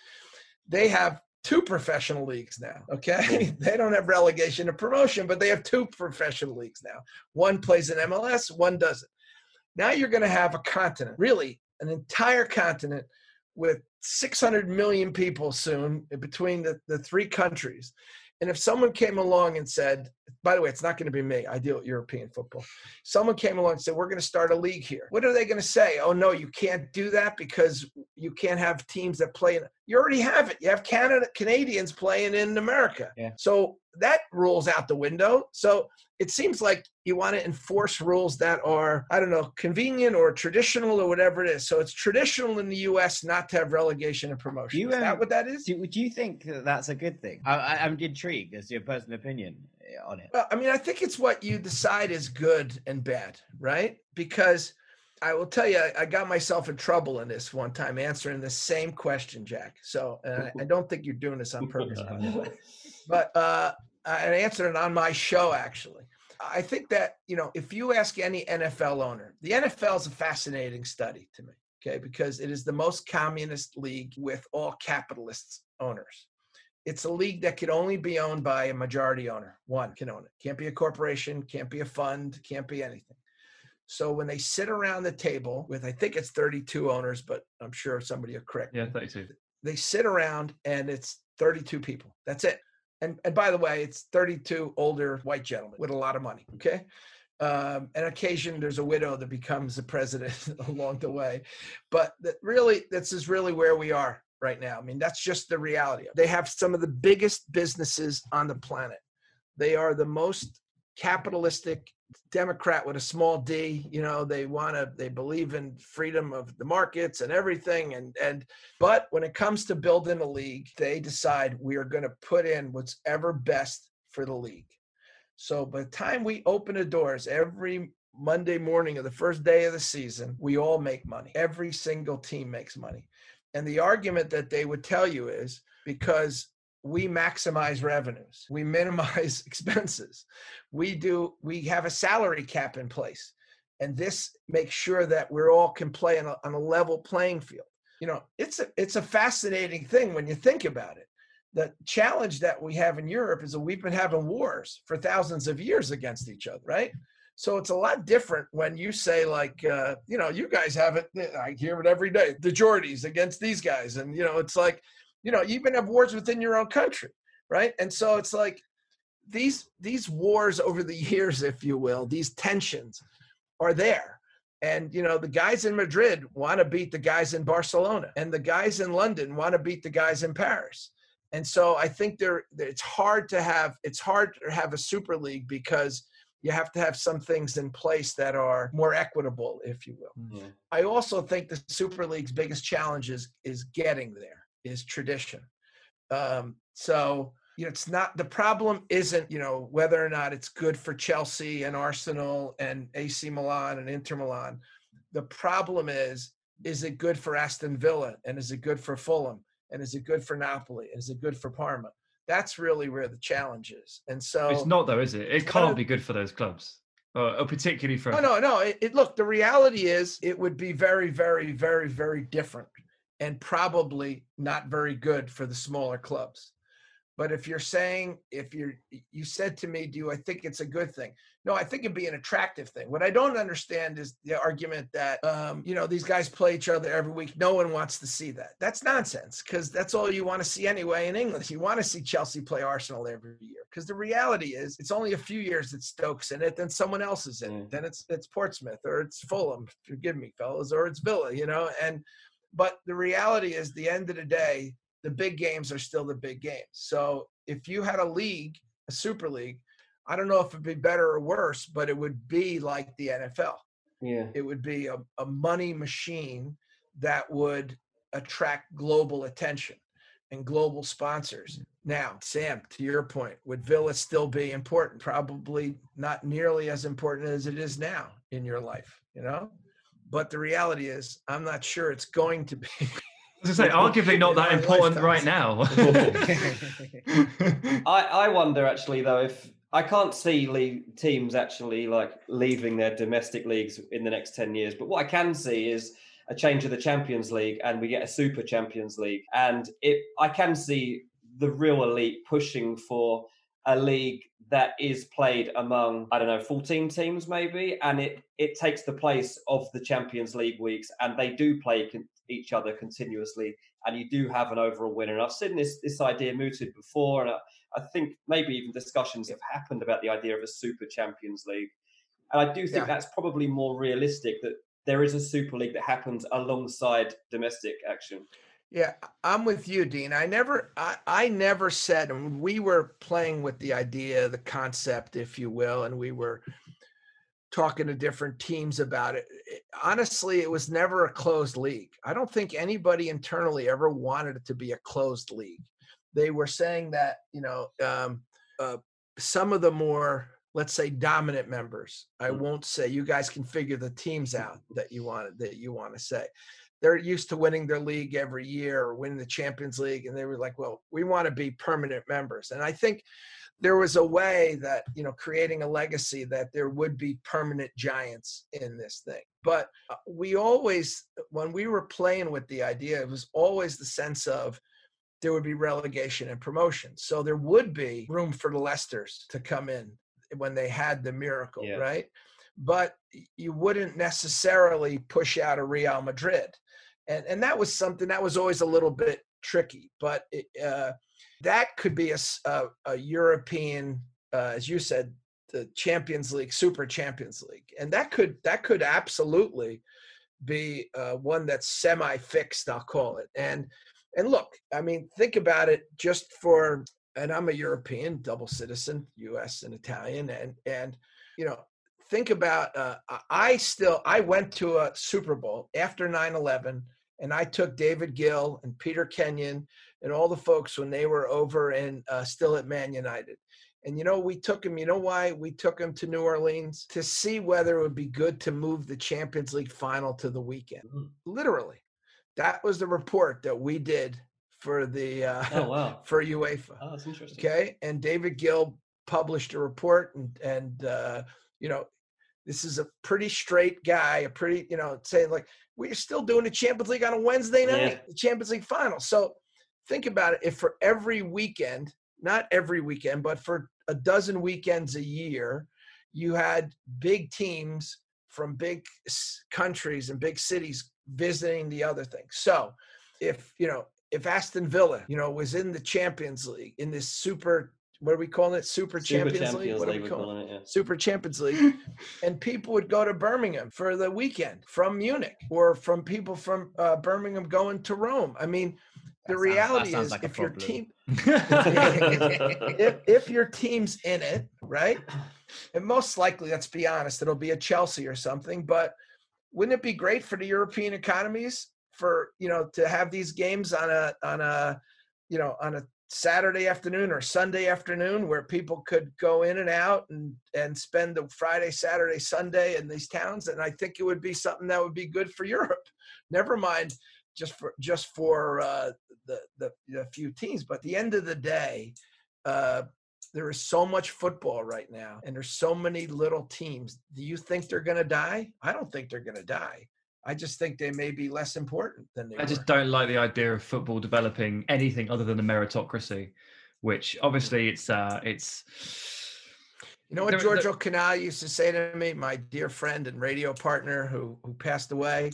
they have two professional leagues now. Okay, they don't have relegation or promotion, but they have two professional leagues now. One plays in MLS, one doesn't. Now you're going to have a continent, really, an entire continent with 600 million people soon between the, the three countries. And if someone came along and said, by the way, it's not going to be me. I deal with European football. Someone came along and said, we're going to start a league here. What are they going to say? Oh, no, you can't do that because you can't have teams that play in. You already have it. You have Canada, Canadians playing in America. Yeah. So that rules out the window. So it seems like you want to enforce rules that are, I don't know, convenient or traditional or whatever it is. So it's traditional in the U.S. not to have relegation and promotion. You, is that um, what that is? Do, do you think that that's a good thing? I, I, I'm intrigued as to your personal opinion eh, on it. Well, I mean, I think it's what you decide is good and bad, right? Because I will tell you, I- got myself in trouble in this one time answering the same question, Jack. So I, I don't think you're doing this on purpose, by the way. But uh, I answered it on my show, actually. I think that, you know, if you ask any NFL owner, the NFL is a fascinating study to me, okay, because it is the most communist league with all capitalists owners. It's a league that can only be owned by a majority owner. One can own it. Can't be a corporation, can't be a fund, can't be anything. So when they sit around the table with, I think it's 32 owners, but I'm sure somebody will correct me Yeah, 32. they sit around and it's 32 people. That's it. And and by the way, it's 32 older white gentlemen with a lot of money. Okay. Um, and occasion there's a widow that becomes the president along the way, but that really this is really where we are. right now. I mean, that's just the reality. They have some of the biggest businesses on the planet. They are the most capitalistic Democrat with a small d. You know, they want to, they believe in freedom of the markets and everything. And, and, but when it comes to building a league, they decide we are going to put in what's ever best for the league. So by the time we open the doors every Monday morning of the first day of the season, we all make money. Every single team makes money. And the argument that they would tell you is because we maximize revenues, we minimize expenses, we do, we have a salary cap in place. And this makes sure that we're all can play on a, on a level playing field. You know, it's a it's a fascinating thing when you think about it. The challenge that we have in Europe is that we've been having wars for thousands of years against each other, right? So it's a lot different when you say like, uh, you know, you guys have it. Eh, I hear it every day. The Geordies against these guys, and you know, it's like, you know, you even have wars within your own country, right? And so it's like these these wars over the years, if you will, these tensions are there. And you know, the guys in Madrid want to beat the guys in Barcelona, and the guys in London want to beat the guys in Paris. And so I think there, it's hard to have it's hard to have a super league because you have to have some things in place that are more equitable, if you will. Yeah. I also think the Super League's biggest challenge is, is getting there, is tradition. Um, so, you know, it's not the problem isn't, you know, whether or not it's good for Chelsea and Arsenal and AC Milan and Inter Milan. The problem is, is it good for Aston Villa? And is it good for Fulham? And is it good for Napoli? And is it good for Parma? That's really where the challenge is. And so It's not though, is it? It can't be good for those clubs, uh, or particularly for. Oh no, no. It, it look. The reality is, it would be very, very, very, very different, and probably not very good for the smaller clubs. But if you're saying, if you're, you said to me, do I think it's a good thing? No, I think it'd be an attractive thing. What I don't understand is the argument that, um, you know, these guys play each other every week. No one wants to see that. That's nonsense because that's all you want to see anyway in England. You want to see Chelsea play Arsenal every year because the reality is it's only a few years that Stokes in it, then someone else is in it. Mm. Then it's it's Portsmouth or it's Fulham. Forgive me, fellas, or it's Villa. You know, and but the reality is, the end of the day, the big games are still the big games. So if you had a league, a super league, I don't know if it'd be better or worse, but it would be like the NFL. Yeah. It would be a, a money machine that would attract global attention and global sponsors. Mm. Now, Sam, to your point, would Villa still be important? Probably not nearly as important as it is now in your life, you know? But the reality is, I'm not sure it's going to be. As I say, arguably not that our important right now. I, I wonder actually though if I can't see league, teams actually like leaving their domestic leagues in the next 10 years. But what I can see is a change of the Champions League and we get a Super Champions League. And it I can see the real elite pushing for a league that is played among I don't know 14 teams maybe and it it takes the place of the Champions League weeks and they do play con- each other continuously and you do have an overall winner. And I've seen this this idea mooted before and I, I think maybe even discussions have happened about the idea of a super champions league. And I do think Yeah. that's probably more realistic that there is a super league that happens alongside domestic action Yeah, I'm with you, Dean. I never, I, I never said, and we were playing with the idea, the concept, if you will, and we were talking to different teams about it. It- Honestly, it was never a closed league. I don't think anybody internally ever wanted it to be a closed league. They were saying that, you know, um, uh, some of the more, let's say, dominant members. I Mm. won't say you guys can figure the teams out that you want that you want to say they're used to winning their league every year or winning the Champions League, and they were like, "Well, we want to be permanent members." And I think there was a way that you know, creating a legacy that there would be permanent giants in this thing. But uh, we always, when we were playing with the idea, it was always the sense of there would be relegation and promotion. So there would be room for the Leicesters to come in when they had the miracle, Yeah. right? But you wouldn't necessarily push out a Real Madrid. And, and that was something that was always a little bit tricky, but it, uh, that could be a European, uh, as you said, the Champions League, Super Champions League, and that could that could absolutely be uh, one that's semi-fixed. I'll call it, and And look, I mean, think about it just for, and I'm a European, double citizen, U.S. and Italian, and and you know, think about. Uh, I still, I went to a Super Bowl after 9/11, and I took David Gill and Peter Kenyon and all the folks when they were over and uh, still at Man United. And you know, we took him, you know why we took him to New Orleans? To see whether it would be good to move the Champions League final to the weekend. Mm-hmm. Literally. That was the report that we did for the uh, oh, wow. for UEFA. Oh, that's interesting. Okay. And David Gill published a report and and uh, you know, this is a pretty straight guy, a pretty, you know, saying like, we're still doing the Champions League on a Wednesday night, yeah. the Champions League final. So think about it. If for every weekend not every weekend, but for a dozen weekends a year, you had big teams from big countries and big cities visiting the other thing. So if, you know, if Aston Villa, you know, was in the Champions League in this super what are we calling it? Super, Super Champions, Champions, League. What are we calling it? Yeah. Super Champions League. and people would go to Birmingham for the weekend from Munich, or from people from uh, Birmingham going to Rome. I mean, the sounds, reality is, like if your team, if, if your team's in it, right, and most likely, let's be honest, it'll be a Chelsea or something. But wouldn't it be great for the European economies for you know to have these games on a on a you know on a Saturday afternoon or Sunday afternoon where people could go in and out and and spend the Friday, Saturday, Sunday in these towns and I think it would be something that would be good for Europe. Never mind just for just for uh, the, the, the few teams. But the end of the day, uh, there is so much football right now, and there's so many little teams. Do you think they're going to die? I don't think they're going to die. I just think they may be less important than they. I were. just don't like the idea of football developing anything other than a meritocracy, which obviously it's uh, it's. You know what Giorgio Chinaglia used to say to me, my dear friend and radio partner who who passed away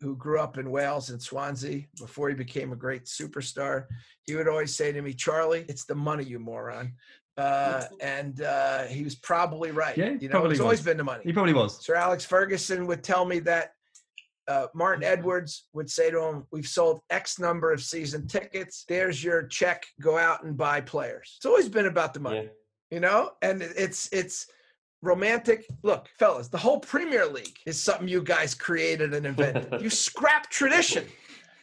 who grew up in Wales and Swansea before he became a great superstar, he would always say to me, Charlie, it's the money, you moron. Uh, and uh, he was probably right. Yeah, you know, it's always been the money. He probably was. Sir Alex Ferguson would tell me that uh, Martin Edwards would say to him, "We've sold X number of season tickets. There's your check. Go out and buy players." It's always been about the money, yeah. you know. And it's it's romantic. Look, fellas, the whole Premier League is something you guys created and invented. you scrap tradition.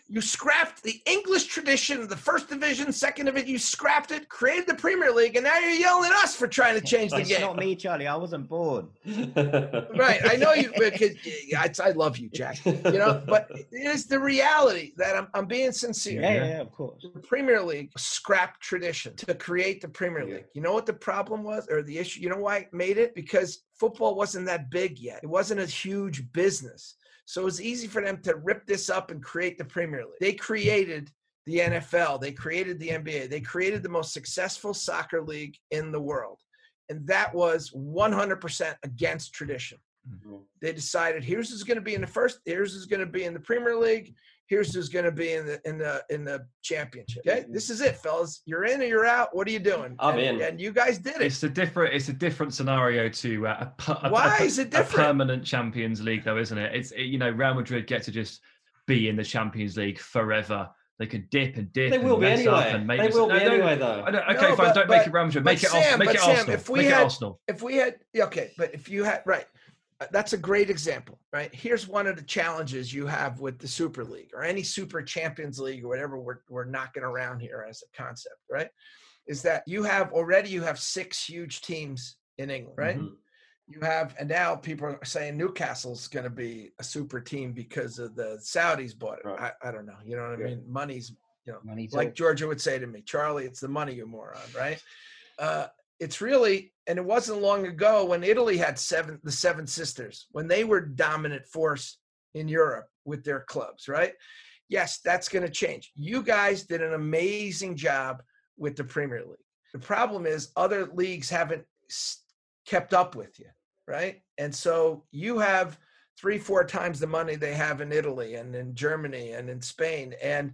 You scrapped the English tradition the first division, second division. You scrapped it, created the Premier League, and now you're yelling at us for trying to change the game. it's game. Not me, Charlie. I wasn't born. right. I know you. Because I, I love you, Jack. You know, but it is the reality that I'm, I'm being sincere. Yeah, yeah, yeah, of course. The Premier League scrapped tradition to create the Premier League. You know what the problem was, or the issue? You know why it made it? Because football wasn't that big yet. It wasn't a huge business. So it was easy for them to rip this up and create the Premier League. They created the NFL, they created the NBA, they created the most successful soccer league in the world. And that was 100% against tradition. Mm-hmm. They decided here's who's going to be in the first, here's who's going to be in the Premier League, here's who's going to be in the in the in the championship. Okay, this is it, fellas. You're in or you're out. What are you doing? I'm and, in, and you guys did it. It's a different. It's a different scenario to uh, a, a, why a, is it different? A permanent Champions League, though, isn't it? It's it, you know Real Madrid get to just be in the Champions League forever. They could dip and dip. They will be anyway. And make they will be no, anyway, though. okay, no, fine. But, don't but, make it Real Madrid. Make it, Sam, Arsenal. Make it Arsenal. If we make had, Arsenal. If we had, okay, but if you had, right, that's a great example, right? Here's one of the challenges you have with the Super League or any Super Champions League or whatever we're, we're knocking around here as a concept, right? Is that you have already you have six huge teams in England, right? Mm-hmm. You have, and now people are saying Newcastle's going to be a super team because of the Saudis bought it. Right. I, I, don't know. You know what yeah. I mean? Money's, you know, Money like Giorgio would say to me, Charlie, it's the money, you moron, right? Uh, it's really and it wasn't long ago when Italy had seven the seven sisters when they were dominant force in Europe with their clubs, right? Yes, that's going to change. You guys did an amazing job with the Premier League. The problem is other leagues haven't kept up with you, right? And so you have three, four times the money they have in Italy and in Germany and in Spain. And,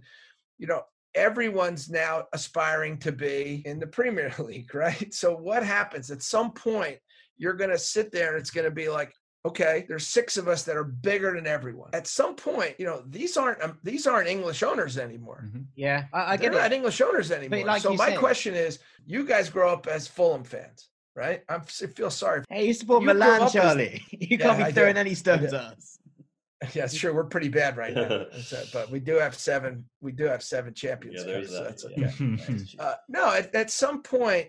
you know, everyone's now aspiring to be in the Premier League, right? So what happens at some point? You're going to sit there and it's going to be like, Okay, there's six of us that are bigger than everyone. At some point, you know, these aren't um, these aren't English owners anymore. Mhm. Yeah, I, I They're get not it. English owners anymore. like so my said- question is, you guys grow up as Fulham fans, right? I'm, I feel sorry. Hey, you support You Milan, up as- Charlie. You Yeah, can't be I do. throwing any stones at us. Yeah, sure. We're pretty bad right now, That's it, but we do have seven. We do have seven champions. Yeah, there's so that, that's yeah. Uh, no, at, at some point,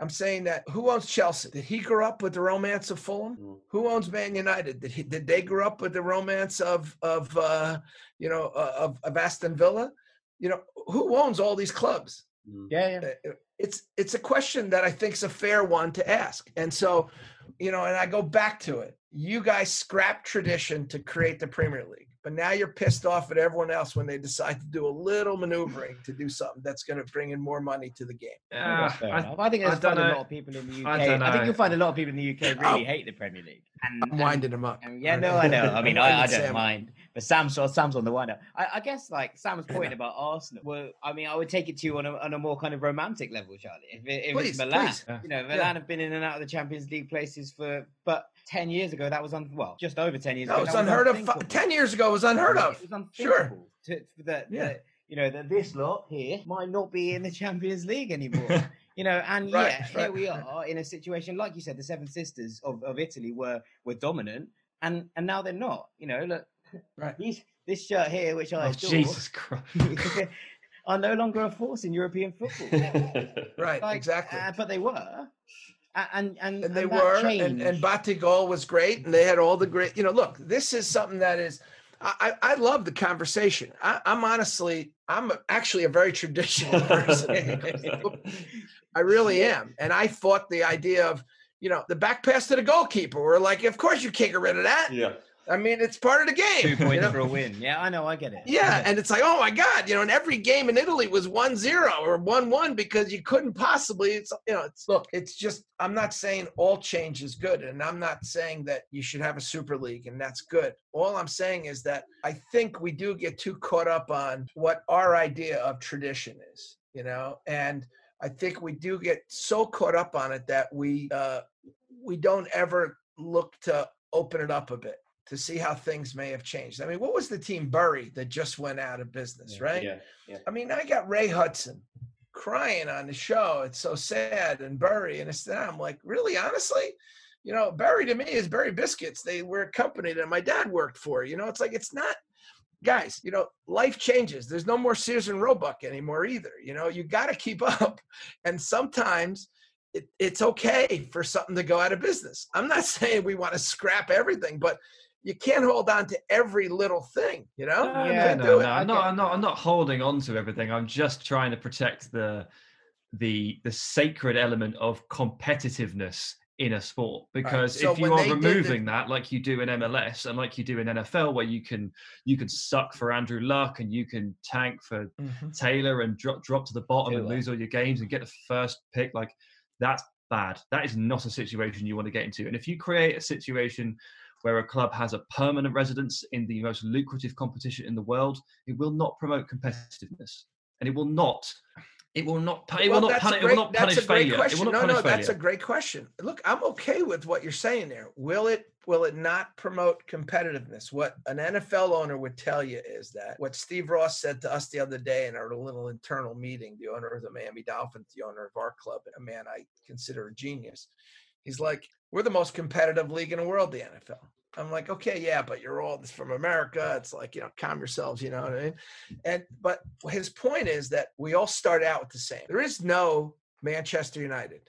I'm saying that who owns Chelsea? Did he grow up with the romance of Fulham? Mm. Who owns Man United? Did he? Did they grow up with the romance of of uh, you know uh, of, of Aston Villa? You know, who owns all these clubs? Mm. Yeah, yeah. Uh, It's it's a question that I think is a fair one to ask. And so, you know, and I go back to it. You guys scrap tradition to create the Premier League, but now you're pissed off at everyone else when they decide to do a little maneuvering to do something that's going to bring in more money to the game. I think that's fair I- enough. I think there's don't a lot of people in the UK. I I, don't think you'll find a lot of people in the UK oh. really Oh. hate the Premier League. And, I'm and- winding them up. and yeah, no. I know. I mean, I, I don't Sam mind. But Sam's Sam's on the wind up. I, I guess like Sam's point about Arsenal. Well, I mean, I would take it to you on a, on a more kind of romantic level, Charlie. If, it, if Please, it's Milan, please. You know, Milan have been in and out of the Champions League places for, but ten years ago that was un, well, just over ten years No, ago. it's that was unheard of. Ten years ago, it was unheard of. It was Sure. unthinkable to, for that, Yeah. that, you know, that this lot here might not be in the Champions League anymore. you know, and Right, yeah, here we are in a situation like you said, the Seven Sisters of, of Italy were were dominant, and and now they're not. You know, look, Right. these this shirt here, which I Oh, adore, Jesus Christ. are no longer a force in European football. Right, Like, exactly. uh, but they were, and and and they and that were, and, and changed. Batigol was great, and they had all the great. You know, look, this is something that is. I, I I love the conversation. I, I'm honestly, I'm actually a very traditional person. I really am, and I fought the idea of, you know, the back pass to the goalkeeper. We're like, of course you can't get rid of that. yeah. I mean, it's part of the game. two you points know? for a win. Yeah, I know, I get it. Yeah, get it. and it's like, oh my God, you know, and every game in Italy was 1-0 or 1-1 because you couldn't possibly, it's you know, it's look, it's just I'm not saying all change is good, and I'm not saying that you should have a super league and that's good. All I'm saying is that I think we do get too caught up on what our idea of tradition is, you know, and I think we do get so caught up on it that we uh we don't ever look to open it up a bit to see how things may have changed. I mean, what was the team Bury that just went out of business, Yeah. right? Yeah. I mean, I got Ray Hudson crying on the show. It's so sad and Bury, and it's I'm like, really, honestly, you know, Bury to me is Burry Biscuits. They were a company that my dad worked for. You know, it's like it's not. Guys, you know, life changes. There's no more Sears and Roebuck anymore either. You know, you got to keep up. And sometimes it, it's okay for something to go out of business. I'm not saying we want to scrap everything, but you can't hold on to every little thing, you know? No, You Yeah, can't no, do no, it. no. I I'm not. I'm not. I'm not holding on to everything. I'm just trying to protect the the the sacred element of competitiveness in a sport because so if you are they did the- removing that like you do in MLS and like you do in NFL where you can you can suck for Andrew Luck and you can tank for Mhm. Taylor and drop drop to the bottom and lose all your games and get the first pick like that's bad that is not a situation you want to get into and if you create a situation where a club has a permanent residence in the most lucrative competition in the world it will not promote competitiveness and it will not it will not it Well, will not a punish, it great- will not punish great failure it question. will not no, no, that's a great question. Look, I'm okay with what you're saying there. Will it will it not promote competitiveness? What an NFL owner would tell you is that what Steve Ross said to us the other day in our little internal meeting, the owner of the Miami Dolphins, the owner of our club, a man I consider a genius. He's like, we're the most competitive league in the world, the NFL. I'm like, okay, yeah, but you're all from America. It's like, you know, calm yourselves, you know what I mean? And but his point is that we all start out with the same. There is no Manchester United.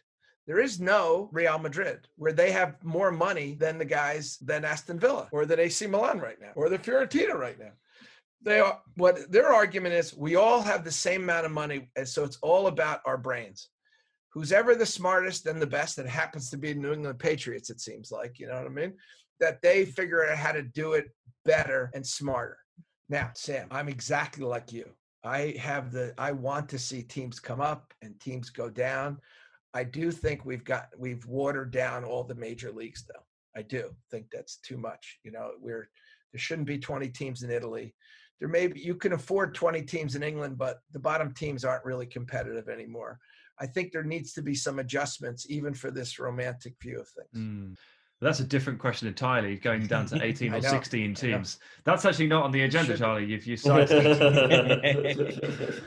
There is no Real Madrid where they have more money than the guys than Aston Villa or than AC Milan right now or the Fiorentina right now. They are what their argument is we all have the same amount of money and so it's all about our brains. Who's ever the smartest and the best that happens to be New England Patriots it seems like, you know what I mean? That they figure out how to do it better and smarter. Now, Sam, I'm exactly like you. I have the I want to see teams come up and teams go down. I do think we've got we've watered down all the major leagues though. I do think that's too much. You know, we're there shouldn't be 20 teams in Italy. There may be you can afford 20 teams in England, but the bottom teams aren't really competitive anymore. I think there needs to be some adjustments even for this romantic view of things. Mm. That's a different question entirely, going down to 18 or know, 16 teams. That's actually not on the agenda, should- Charlie. You've you sidestepped.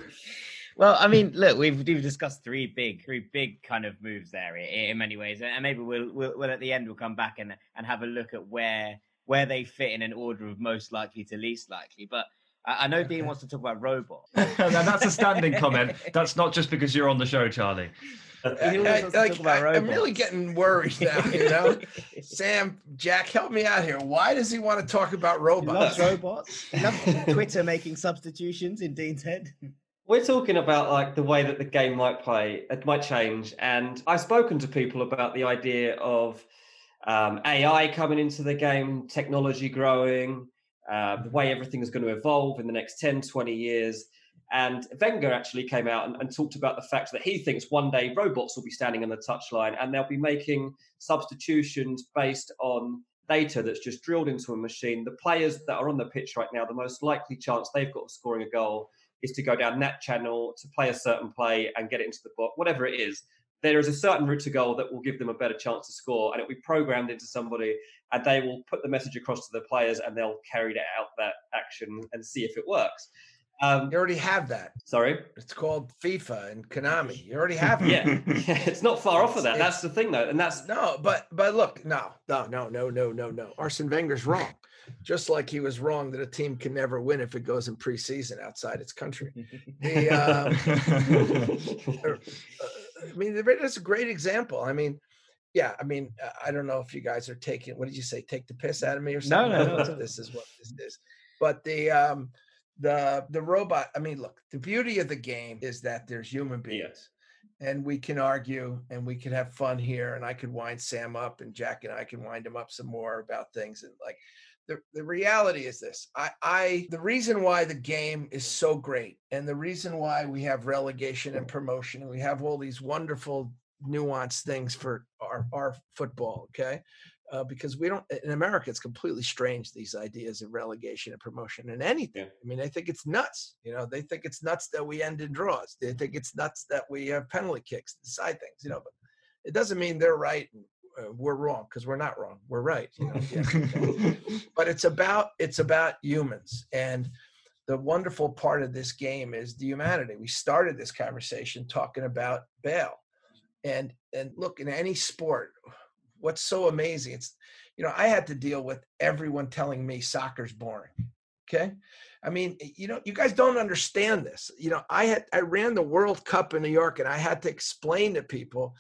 well, I mean, look, we've we've discussed three big, three big kind of moves there in, in many ways, and maybe we'll, we'll we'll at the end we'll come back and and have a look at where where they fit in an order of most likely to least likely. But I, I know Dean wants to talk about robots. now, that's a standing comment. That's not just because you're on the show, Charlie. I, like, I, am really getting worried now. You know, Sam, Jack, help me out here. Why does he want to talk about He loves robots? robots. He loves Twitter making substitutions in Dean's head. We're talking about like the way that the game might play, it might change, and I've spoken to people about the idea of um, AI coming into the game, technology growing, uh, the way everything is going to evolve in the next 10, 20 years. And Wenger actually came out and, and talked about the fact that he thinks one day robots will be standing on the touchline and they'll be making substitutions based on data that's just drilled into a machine. The players that are on the pitch right now, the most likely chance they've got of scoring a goal is to go down that channel to play a certain play and get it into the box, whatever it is. There is a certain route to goal that will give them a better chance to score, and it will be programmed into somebody, and they will put the message across to the players, and they'll carry out that action and see if it works. Um, You already have that. sorry, It's called FIFA and Konami. You already have it. yeah, yeah, it's not far off of that. That's the thing, though, and that's No, but but look, no, no, no, no, no, no, no. Arsene Wenger's wrong. Just like he was wrong that a team can never win if it goes in preseason outside its country. The, um, I mean, that's a great example. I mean, yeah, I mean, uh, I don't know if you guys are taking what did you say? Take the piss out of me or No, something? no, no, know it's if all- this is what this is. But the um the the robot, I mean, look, the beauty of the game is that there's human beings. And we can argue and we can have fun here, and I could wind Sam up, and Jack and I can wind him up some more about things. And like the, the reality is this I, I the reason why the game is so great and the reason why we have relegation and promotion and we have all these wonderful nuanced things for our, our football okay? Uh, because we don't in america it's completely strange these ideas of relegation and promotion and anything. Yeah. i mean they think it's nuts you know? They think it's nuts that we end in draws. They think it's nuts that we have penalty kicks decide things you know? But it doesn't mean they're right and uh, we're wrong because we're not wrong we're right you know? At the end of the day but it's about it's about humans. And the wonderful part of this game is the humanity. We started this conversation talking about Bale and and look in any sport what's so amazing it's you know i had to deal with everyone telling me soccer's boring okay i mean you know you guys don't understand this you know i had i ran the world cup in new york and i had to explain to people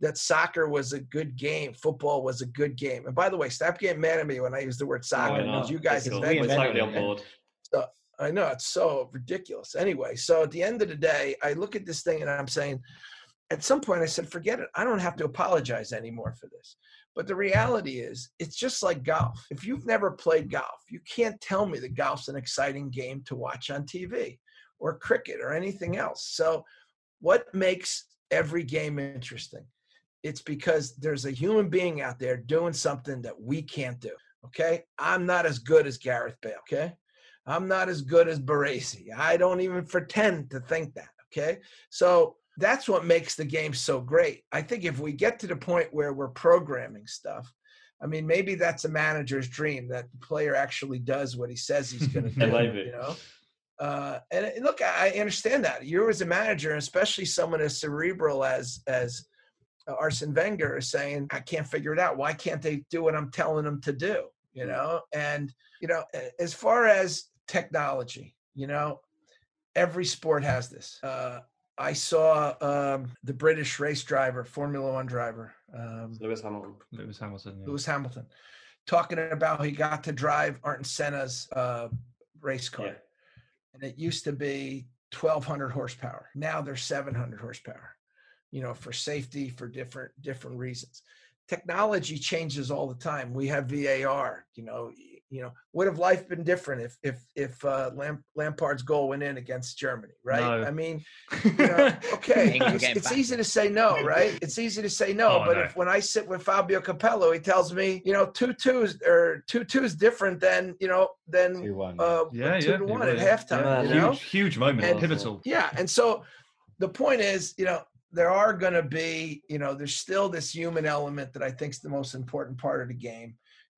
that soccer was a good game, football was a good game. And by the way, stop getting mad at me when I use the word soccer because you guys cool. invented totally on board. I know it's so ridiculous. Anyway, so at the end of the day, I look at this thing and I'm saying, at some point, I said, forget it. I don't have to apologize anymore for this. But the reality is, it's just like golf. If you've never played golf, you can't tell me that golf's an exciting game to watch on TV or cricket or anything else. So, what makes every game interesting? It's because there's a human being out there doing something that we can't do. Okay. I'm not as good as Gareth Bale. Okay. I'm not as good as Baresi. I don't even pretend to think that. Okay. So that's what makes the game so great. I think if we get to the point where we're programming stuff, I mean, maybe that's a manager's dream that the player actually does what he says he's going to do. Maybe. You know, uh, and and look, I understand that you as a manager, especially someone as cerebral as as Arsene Wenger is saying, I can't figure it out. Why can't they do what I'm telling them to do? You know, and you know, as far as technology, you know, every sport has this. Uh, I saw um, the British race driver, Formula One driver, um, Lewis Hamilton. Lewis Hamilton. yeah. Lewis Hamilton, talking about he got to drive Ayrton Senna's uh, race car, Yeah. and it used to be 1,200 horsepower. Now they're 700 horsepower. You know, for safety, for different different reasons. Technology changes all the time. We have VAR. You know, y- you know, would have life been different if if if uh, Lamp, Lampard's goal went in against Germany, right? No. I mean, you know, okay, it's, it's easy to say no, right? It's easy to say no, Oh, but no. if when I sit with Fabio Capello, he tells me, you know, two twos or two twos different than you know than Two one. uh, yeah, two yeah. to it one at halftime. Yeah, you huge, huge moment, And- pivotal. yeah, and so the point is, you know, there are going to be, you know, there's still this human element that I think is the most important part of the game,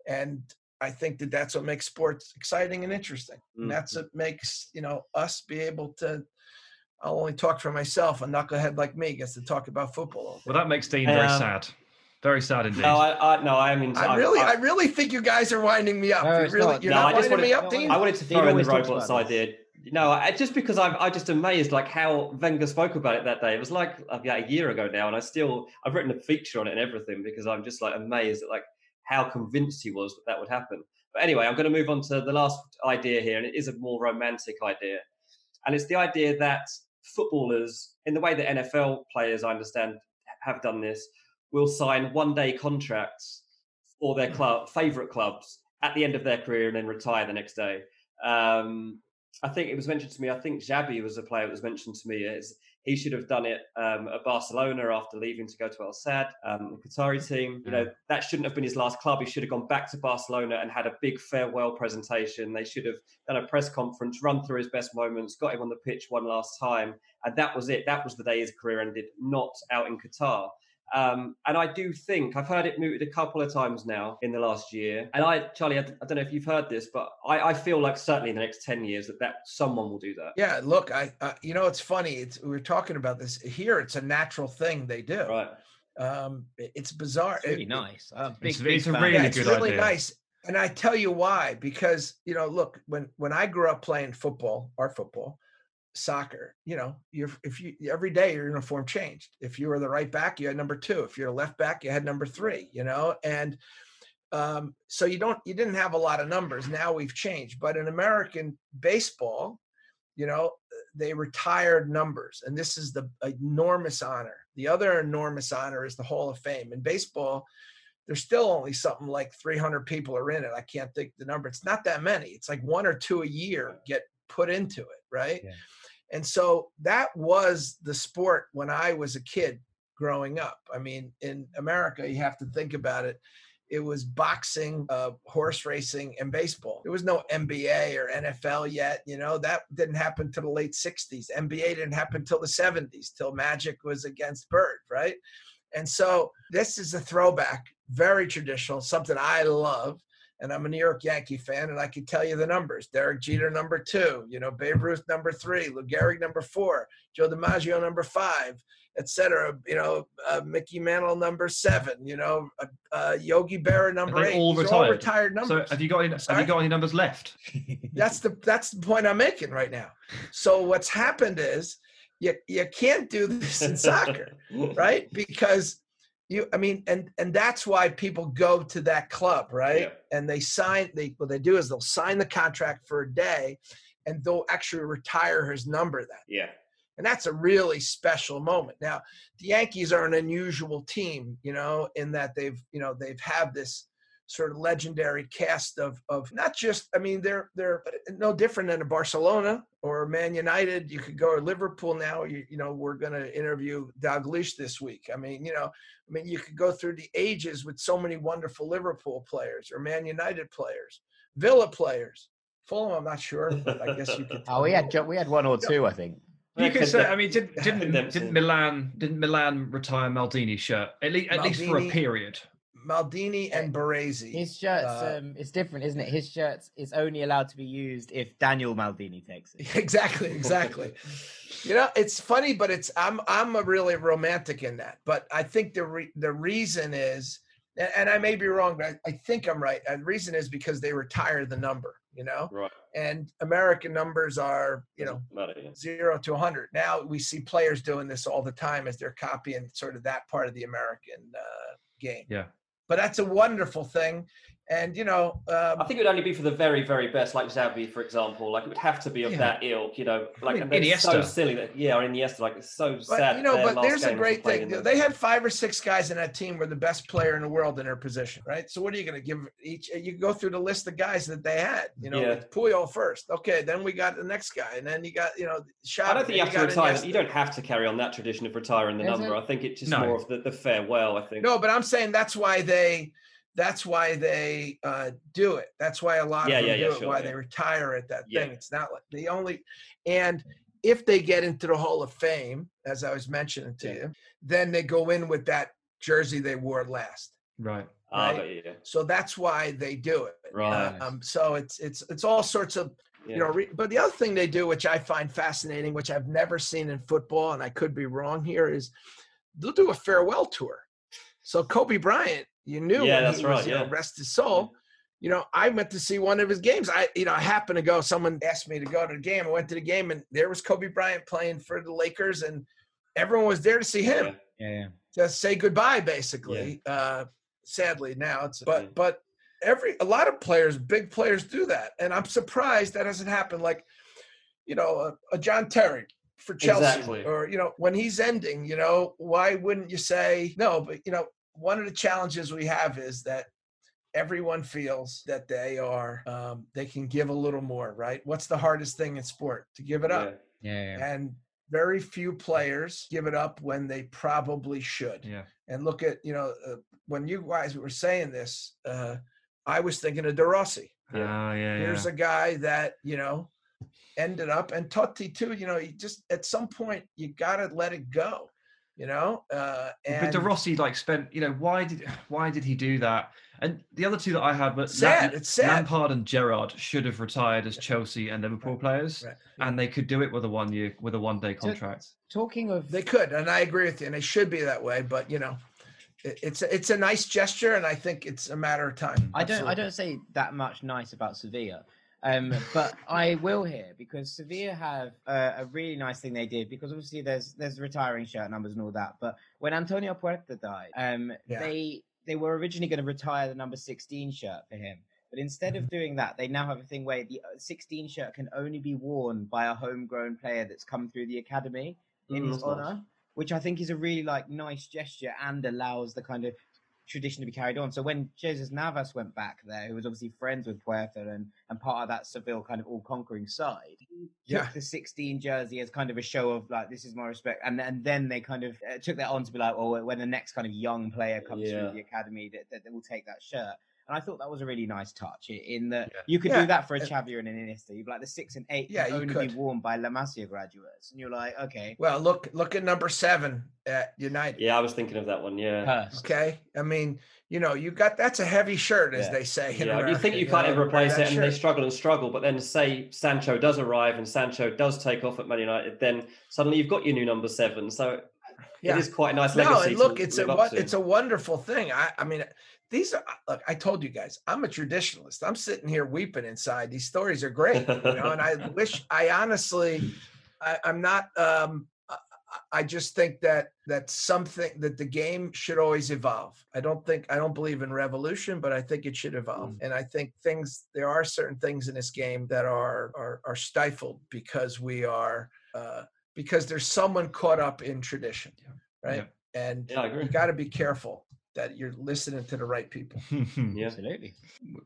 and I think that that's what makes sports exciting and interesting. Mm. And that's what makes you know us be able to. I'll only talk for myself. A knucklehead like me gets to talk about football. all day. Well, that makes Dean very Um, sad. Very sad indeed. No, I, I no, I am. In, I really, I really think you guys are winding me up. No, You it's really, not. you're No, not I just winding me wanted- up, Dean. I wanted to Dean throw in the always talks robots idea. No, I, just because I'm, I just amazed like how Wenger spoke about it that day. It was like about a year ago now, and I still, I've written a feature on it and everything because I'm just like amazed at like how convinced he was that that would happen. But anyway, I'm going to move on to the last idea here, and it is a more romantic idea, and it's the idea that footballers, in the way that NFL players, I understand, have done this, will sign one-day contracts for their club favorite clubs at the end of their career and then retire the next day. Um, I think it was mentioned to me. I think Xavi was a player that was mentioned to me. Is he should have done it um, at Barcelona after leaving to go to Al Sadd, um, the Qatari team. You know that shouldn't have been his last club. He should have gone back to Barcelona and had a big farewell presentation. They should have done a press conference, run through his best moments, got him on the pitch one last time, and that was it. That was the day his career ended, not out in Qatar. Um, and I do think I've heard it mooted a couple of times now in the last year. And I, Charlie, I, I don't know if you've heard this, but I, I feel like certainly in the next ten years that that someone will do that. Yeah, look, I, uh, you know, it's funny. It's we are talking about this here. It's a natural thing they do. Right. Um, it- it's bizarre. It's really It- nice. I'm a big, It's- big it's a really yeah, it's good really idea. nice. And I tell you why, because you know, look, when when I grew up playing football, our football, soccer, you know, you're if you every day your uniform changed. If you were the right back, you had number two. If you're a left back, you had number three. You know, and um, so you don't you didn't have a lot of numbers. Now we've changed, but in American baseball, you know, they retired numbers, and this is the enormous honor. The other enormous honor is the Hall of Fame in baseball there's still only something like 300 people are in it. I can't think the number. It's not that many. It's like one or two a year get put into it, right? Yeah. And so that was the sport when I was a kid growing up. I mean, in America, you have to think about it. It was boxing, uh, horse racing, and baseball. There was no NBA or NFL yet. You know that didn't happen till the late '60s. NBA didn't happen till the '70s, till Magic was against Bird, right? And so this is a throwback, very traditional, something I love. And I'm a New York Yankee fan, and I can tell you the numbers. Derek Jeter, number two, you know, Babe Ruth, number three, Lou Gehrig, number four, Joe DiMaggio, number five, et cetera. You know, uh, Mickey Mantle, number seven, you know, uh, uh, Yogi Berra, number they eight. all These are all retired? retired So numbers. have you got any, have Sorry? you got any numbers left? that's the that's the point I'm making right now. So what's happened is you you can't do this in soccer right because you i mean and and that's why people go to that club right Yeah. and they sign they what they do is they'll sign the contract for a day and they'll actually retire his number then Yeah. and that's a really special moment now the yankees are an unusual team you know in that they've you know they've had this sort of legendary cast of of not just I mean they're they're no different than a Barcelona or Man United. You could go to Liverpool now. You, you know we're going to interview Dalglish this week. I mean you know I mean you could go through the ages with so many wonderful Liverpool players or Man United players, Villa players. Fulham, I'm not sure, but I guess you could. Oh, we had jo- we had one or two, I think. You could say. I mean, did, didn't didn't. Milan didn't Milan retire Maldini's shirt at least at least for a period? Maldini and Baresi. His shirts, Uh, um, it's different, isn't it? His shirts is only allowed to be used if Daniel Maldini takes it. exactly exactly you know it's funny but it's i'm i'm a really romantic in that but i think the re- the reason is and, and i may be wrong but I, I think i'm right and the reason is because they retire the number you know Right. and american numbers are you know zero to 100 now we see players doing this all the time as they're copying sort of that part of the american uh, game Yeah. But that's a wonderful thing and you know um, I think it would only be for the very, very best, like Xavi, for example. Like it would have to be of Yeah. that ilk, you know. Like mean, and it's so silly that yeah, or Iniesta, like it's so But sad. you know, but there's a great thing. in the- They had five or six guys in that team were the best player in the world in their position, right? So what are you going to give each? You go through the list of guys that they had. You know, Yeah. like Puyol first. Okay, then we got the next guy, and then you got you know. Xavi, I don't think you then have to retire. Iniesta. You don't have to carry on that tradition of retiring the Is number. it? I think it's just No. more of the, the farewell. I think. No, but I'm saying that's why they. That's why they uh, do it. That's why a lot Yeah, of them yeah, do yeah, it. sure, why yeah. they retire at that Yeah. thing. It's not like the only, and if they get into the Hall of Fame, as I was mentioning to Yeah. you, then they go in with that jersey they wore last. Right. Ah, Right. got yeah. So that's why they do it. Right. Um, so it's it's it's all sorts of Yeah. you know. Re- but the other thing they do, which I find fascinating, which I've never seen in football, and I could be wrong here, is they'll do a farewell tour. So Kobe Bryant, you knew Yeah, when that's he was, right, you know, yeah. rest his soul. You know, I went to see one of his games. I, you know, I happened to go. Someone asked me to go to the game. I went to the game, and there was Kobe Bryant playing for the Lakers, and everyone was there to see him Yeah. Yeah, yeah. just say goodbye basically uh sadly now it's but Yeah. but every a lot of players big players do that and i'm surprised that hasn't happened like you know a, a john terry for chelsea Exactly. or you know when he's ending you know why wouldn't you say no but you know one of the challenges we have is that everyone feels that they are um, they can give a little more right what's the hardest thing in sport to give it up Yeah. Yeah, yeah. and very few players give it up when they probably should Yeah. and look at you know uh, when you guys were saying this uh i was thinking of de rossi Yeah. Ah, yeah. here's yeah. a guy that you know ended up and totti too you know you just at some point you gotta let it go you know uh but and De Rossi like spent, you know, why did why did he do that? And the other two that I had were Sad, Lam- it's sad. Lampard and Gerrard should have retired as Chelsea and Liverpool players, right. and they could do it with a one year with a one day contract. Talking of they could and i agree with you and they should be that way but you know it's a, it's a nice gesture and i think it's a matter of time I don't I don't say that much nice about Sevilla. Um, but I will here because Sevilla have a, a really nice thing they did because obviously there's there's retiring shirt numbers and all that. But when Antonio Puerta died, um, Yeah. they they were originally going to retire the number 16 shirt for him. But instead Mm-hmm. of doing that, they now have a thing where the uh, 16 shirt can only be worn by a homegrown player that's come through the academy in Mm, his nice. honor, which I think is a really like nice gesture and allows the kind of tradition to be carried on. So when Jesus Navas went back there, who was obviously friends with Puerta and, and part of that Seville kind of all conquering side, he took Yeah. the 16 jersey as kind of a show of like, this is my respect. And and then they kind of uh, took that on to be like, well, when the next kind of young player comes Yeah. through the academy, that, that they will take that shirt. And I thought that was a really nice touch in that Yeah. you could Yeah. do that for a Xavi and an Iniesta. You'd be like the six and eight Yeah, can you only could. be worn by La Masia graduates. And you're like, okay, well look look at number seven at united Yeah, I was thinking of that one. Yeah. Hurst. Okay, I mean, you know, you got that's a heavy shirt, as Yeah. they say. in Yeah, you think America, you can't know, ever replace that it, and they struggle and struggle. But then, say Sancho does arrive and Sancho does take off at Man United, then suddenly you've got your new number seven. So Yeah. it is quite a nice No, legacy. and look, to it's a up to. it's a wonderful thing. I, I mean, these are look. I told you guys, I'm a traditionalist. I'm sitting here weeping inside. These stories are great, you know, and I wish. I honestly, I, I'm not. um I- I just think that that something that the game should always evolve. I don't think I don't believe in revolution, but I think it should evolve. And I think things there are certain things in this game that are are, are stifled because we are uh, because there's someone caught up in tradition, right? And Yeah, I agree. you got to be careful that you're listening to the right people. Yeah. Absolutely.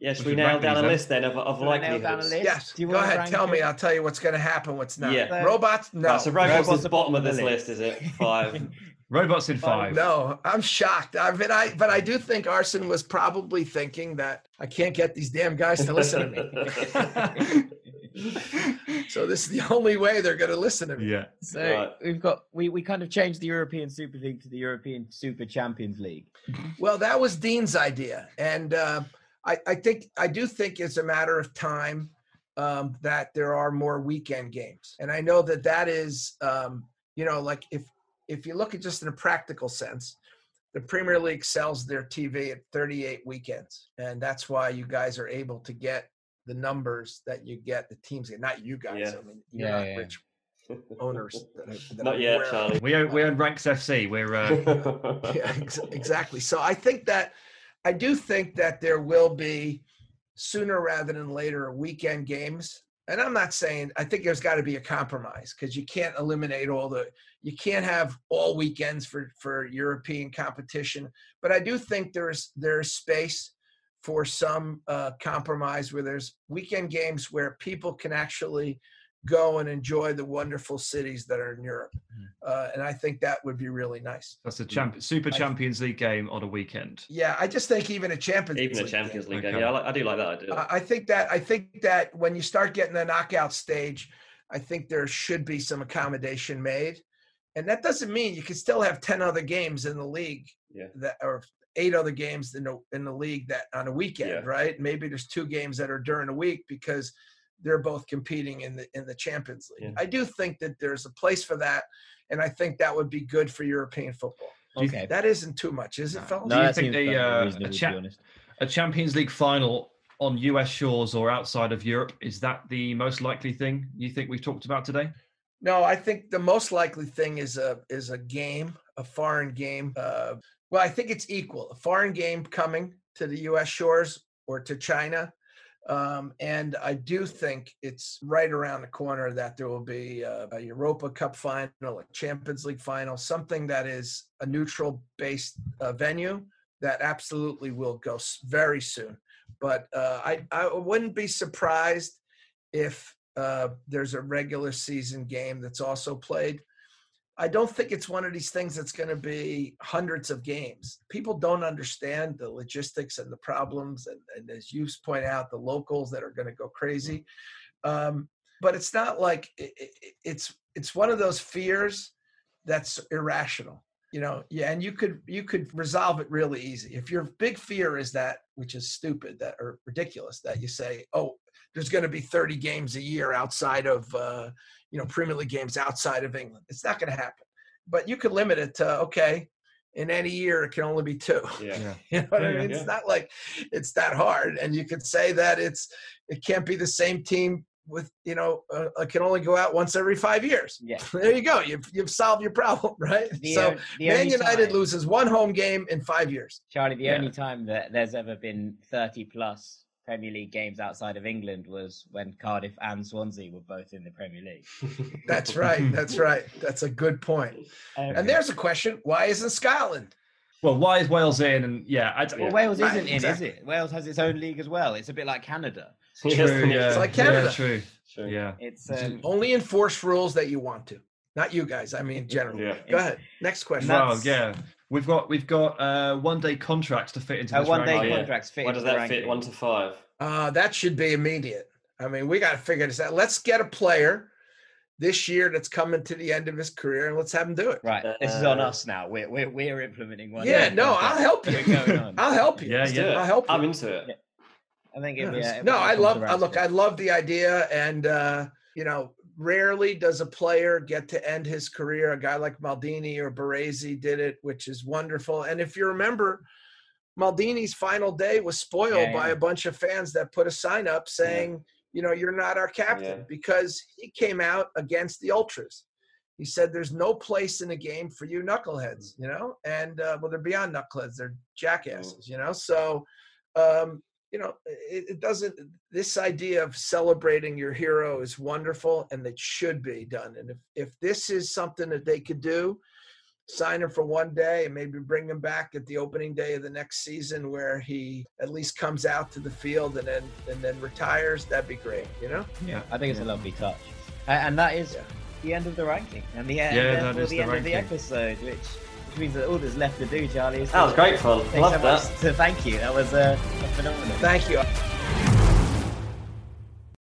Yes, We we should down a list then of, of Shall I nail down a likelihoods? Yes, Do you go ahead. rank Tell me. I'll tell you what's going to happen. What's not. Yeah. Robots? No. Right, so robots Robots is are bottom of this the list, is it? Five. Robots in five. No, I'm shocked. I but I but I do think Arsène was probably thinking that I can't get these damn guys to listen to me. So this is the only way they're going to listen to me. Yeah. So Right. we've got we, we kind of changed the European Super League to the European Super Champions League. Well, that was Dean's idea, and uh, I, I think I do think it's a matter of time um, that there are more weekend games, and I know that that is, um, you know, like if if you look at just in a practical sense, the Premier League sells their TV at 38 weekends, and that's why you guys are able to get the numbers that you get. The teams get, not you guys. Yeah. I mean, you're Yeah, not yeah. rich owners. that that Not yet, aware. Charlie. We own, we own Ranks FC. We're uh, yeah, ex- exactly. So I think that I do think that there will be sooner rather than later weekend games. And I'm not saying I think there's got to be a compromise because you can't eliminate all the you can't have all weekends for for European competition. But I do think there's there's space for some uh, compromise where there's weekend games where people can actually go and enjoy the wonderful cities that are in Europe. Uh, and I think that would be really nice. that's a champ, Super Champions League game on a weekend. Yeah, I just think even a Champions Even a League Champions game. League game. Okay. Yeah, I, like, I do like that idea. I I think that I think that when you start getting the knockout stage, I think there should be some accommodation made. And that doesn't mean you can still have 10 other games in the league Yeah. that or eight other games in the in the league that on a weekend, Yeah. right? Maybe there's two games that are during the week because they're both competing in the in the Champions League. Yeah. I do think that there's a place for that, and I think that would be good for European football. Okay. That isn't too much, is it, No. fellas? Do you think seems the, uh, a cha- A Champions League final on US shores or outside of Europe is that the most likely thing you think we've talked about today? No, I think the most likely thing is a is a game, a foreign game. Uh, well, I think it's equal. A foreign game coming to the U.S. shores or to China, um, and I do think it's right around the corner that there will be a, a Europa Cup final, a Champions League final, something that is a neutral based uh, venue that absolutely will go very soon. But uh, I I wouldn't be surprised if uh, there's a regular season game that's also played. I don't think it's one of these things that's going to be hundreds of games. People don't understand the logistics and the problems, and, and as you point out, the locals that are going to go crazy. Um, but it's not like it, it, it's it's one of those fears that's irrational, you know. Yeah, and you could you could resolve it really easy. If your big fear is that, which is stupid, that or ridiculous, that you say, oh, there's going to be 30 games a year outside of uh, you know Premier League games outside of England. It's not going to happen. But you could limit it to okay, in any year it can only be two. Yeah. You know what Yeah, I mean? yeah. It's not like it's that hard, and you could say that it's it can't be the same team with you know uh, it can only go out once every five years. Yeah. There you go. You've you've solved your problem, right? The, so the Man United time- loses one home game in five years. Charlie, the Yeah. only time that there's ever been 30 plus Premier League games outside of England was when Cardiff and Swansea were both in the Premier League. That's right. That's right. That's a good point. And there's a question: Why isn't Scotland? Well, why is Wales in? And yeah, I, well, Wales isn't in, exactly. is it? Wales has its own league as well. It's a bit like Canada. true, Yes, yeah, It's like Canada. Yeah, true. Sure. Yeah. It's It's- um, Only enforce rules that you want to. Not you guys. I mean, generally. Yeah. Go ahead. Next question. No. Yeah, we've got we've got uh, one day contracts to fit into uh, this one day ranking. yeah. contracts fit. Where does the that fit? One to five. Uh, that should be immediate. I mean, we got to figure this out. Let's get a player this year that's coming to the end of his career, and let's have him do it. Right, this is on Uh, us now. We're we're, we're implementing one. yeah, day no, contract. I'll help you. We're going on. I'll help you. Yeah, yeah. I'll help you. I'm into it. Yeah. I think it'd be. Yes. It'd no, be a I love. cool I look. I love the idea, and uh, you know, rarely does a player get to end his career. A guy like Maldini or Baresi did it, which is wonderful. And if you remember, Maldini's final day was spoiled Yeah, by a bunch of fans that put a sign up saying, you know, you're not our captain Yeah. because he came out against the ultras. He said, "There's no place in the game for you knuckleheads," you know, and uh, well, they're beyond knuckleheads; they're jackasses, you know. So, um, you know, it, it doesn't. This idea of celebrating your hero is wonderful, and it should be done. And if if this is something that they could do, sign him for one day and maybe bring him back at the opening day of the next season, where he at least comes out to the field and then and then retires. That'd be great, you know. Yeah. I think it's a lovely touch, and that is Yeah. the end of the ranking and the end, Yeah, therefore that is the the end of the episode, which which means that all that's left to do, Charlie, is That was to- great fun. Thanks Love so that. much to thank you. That was uh, phenomenal. Thank you.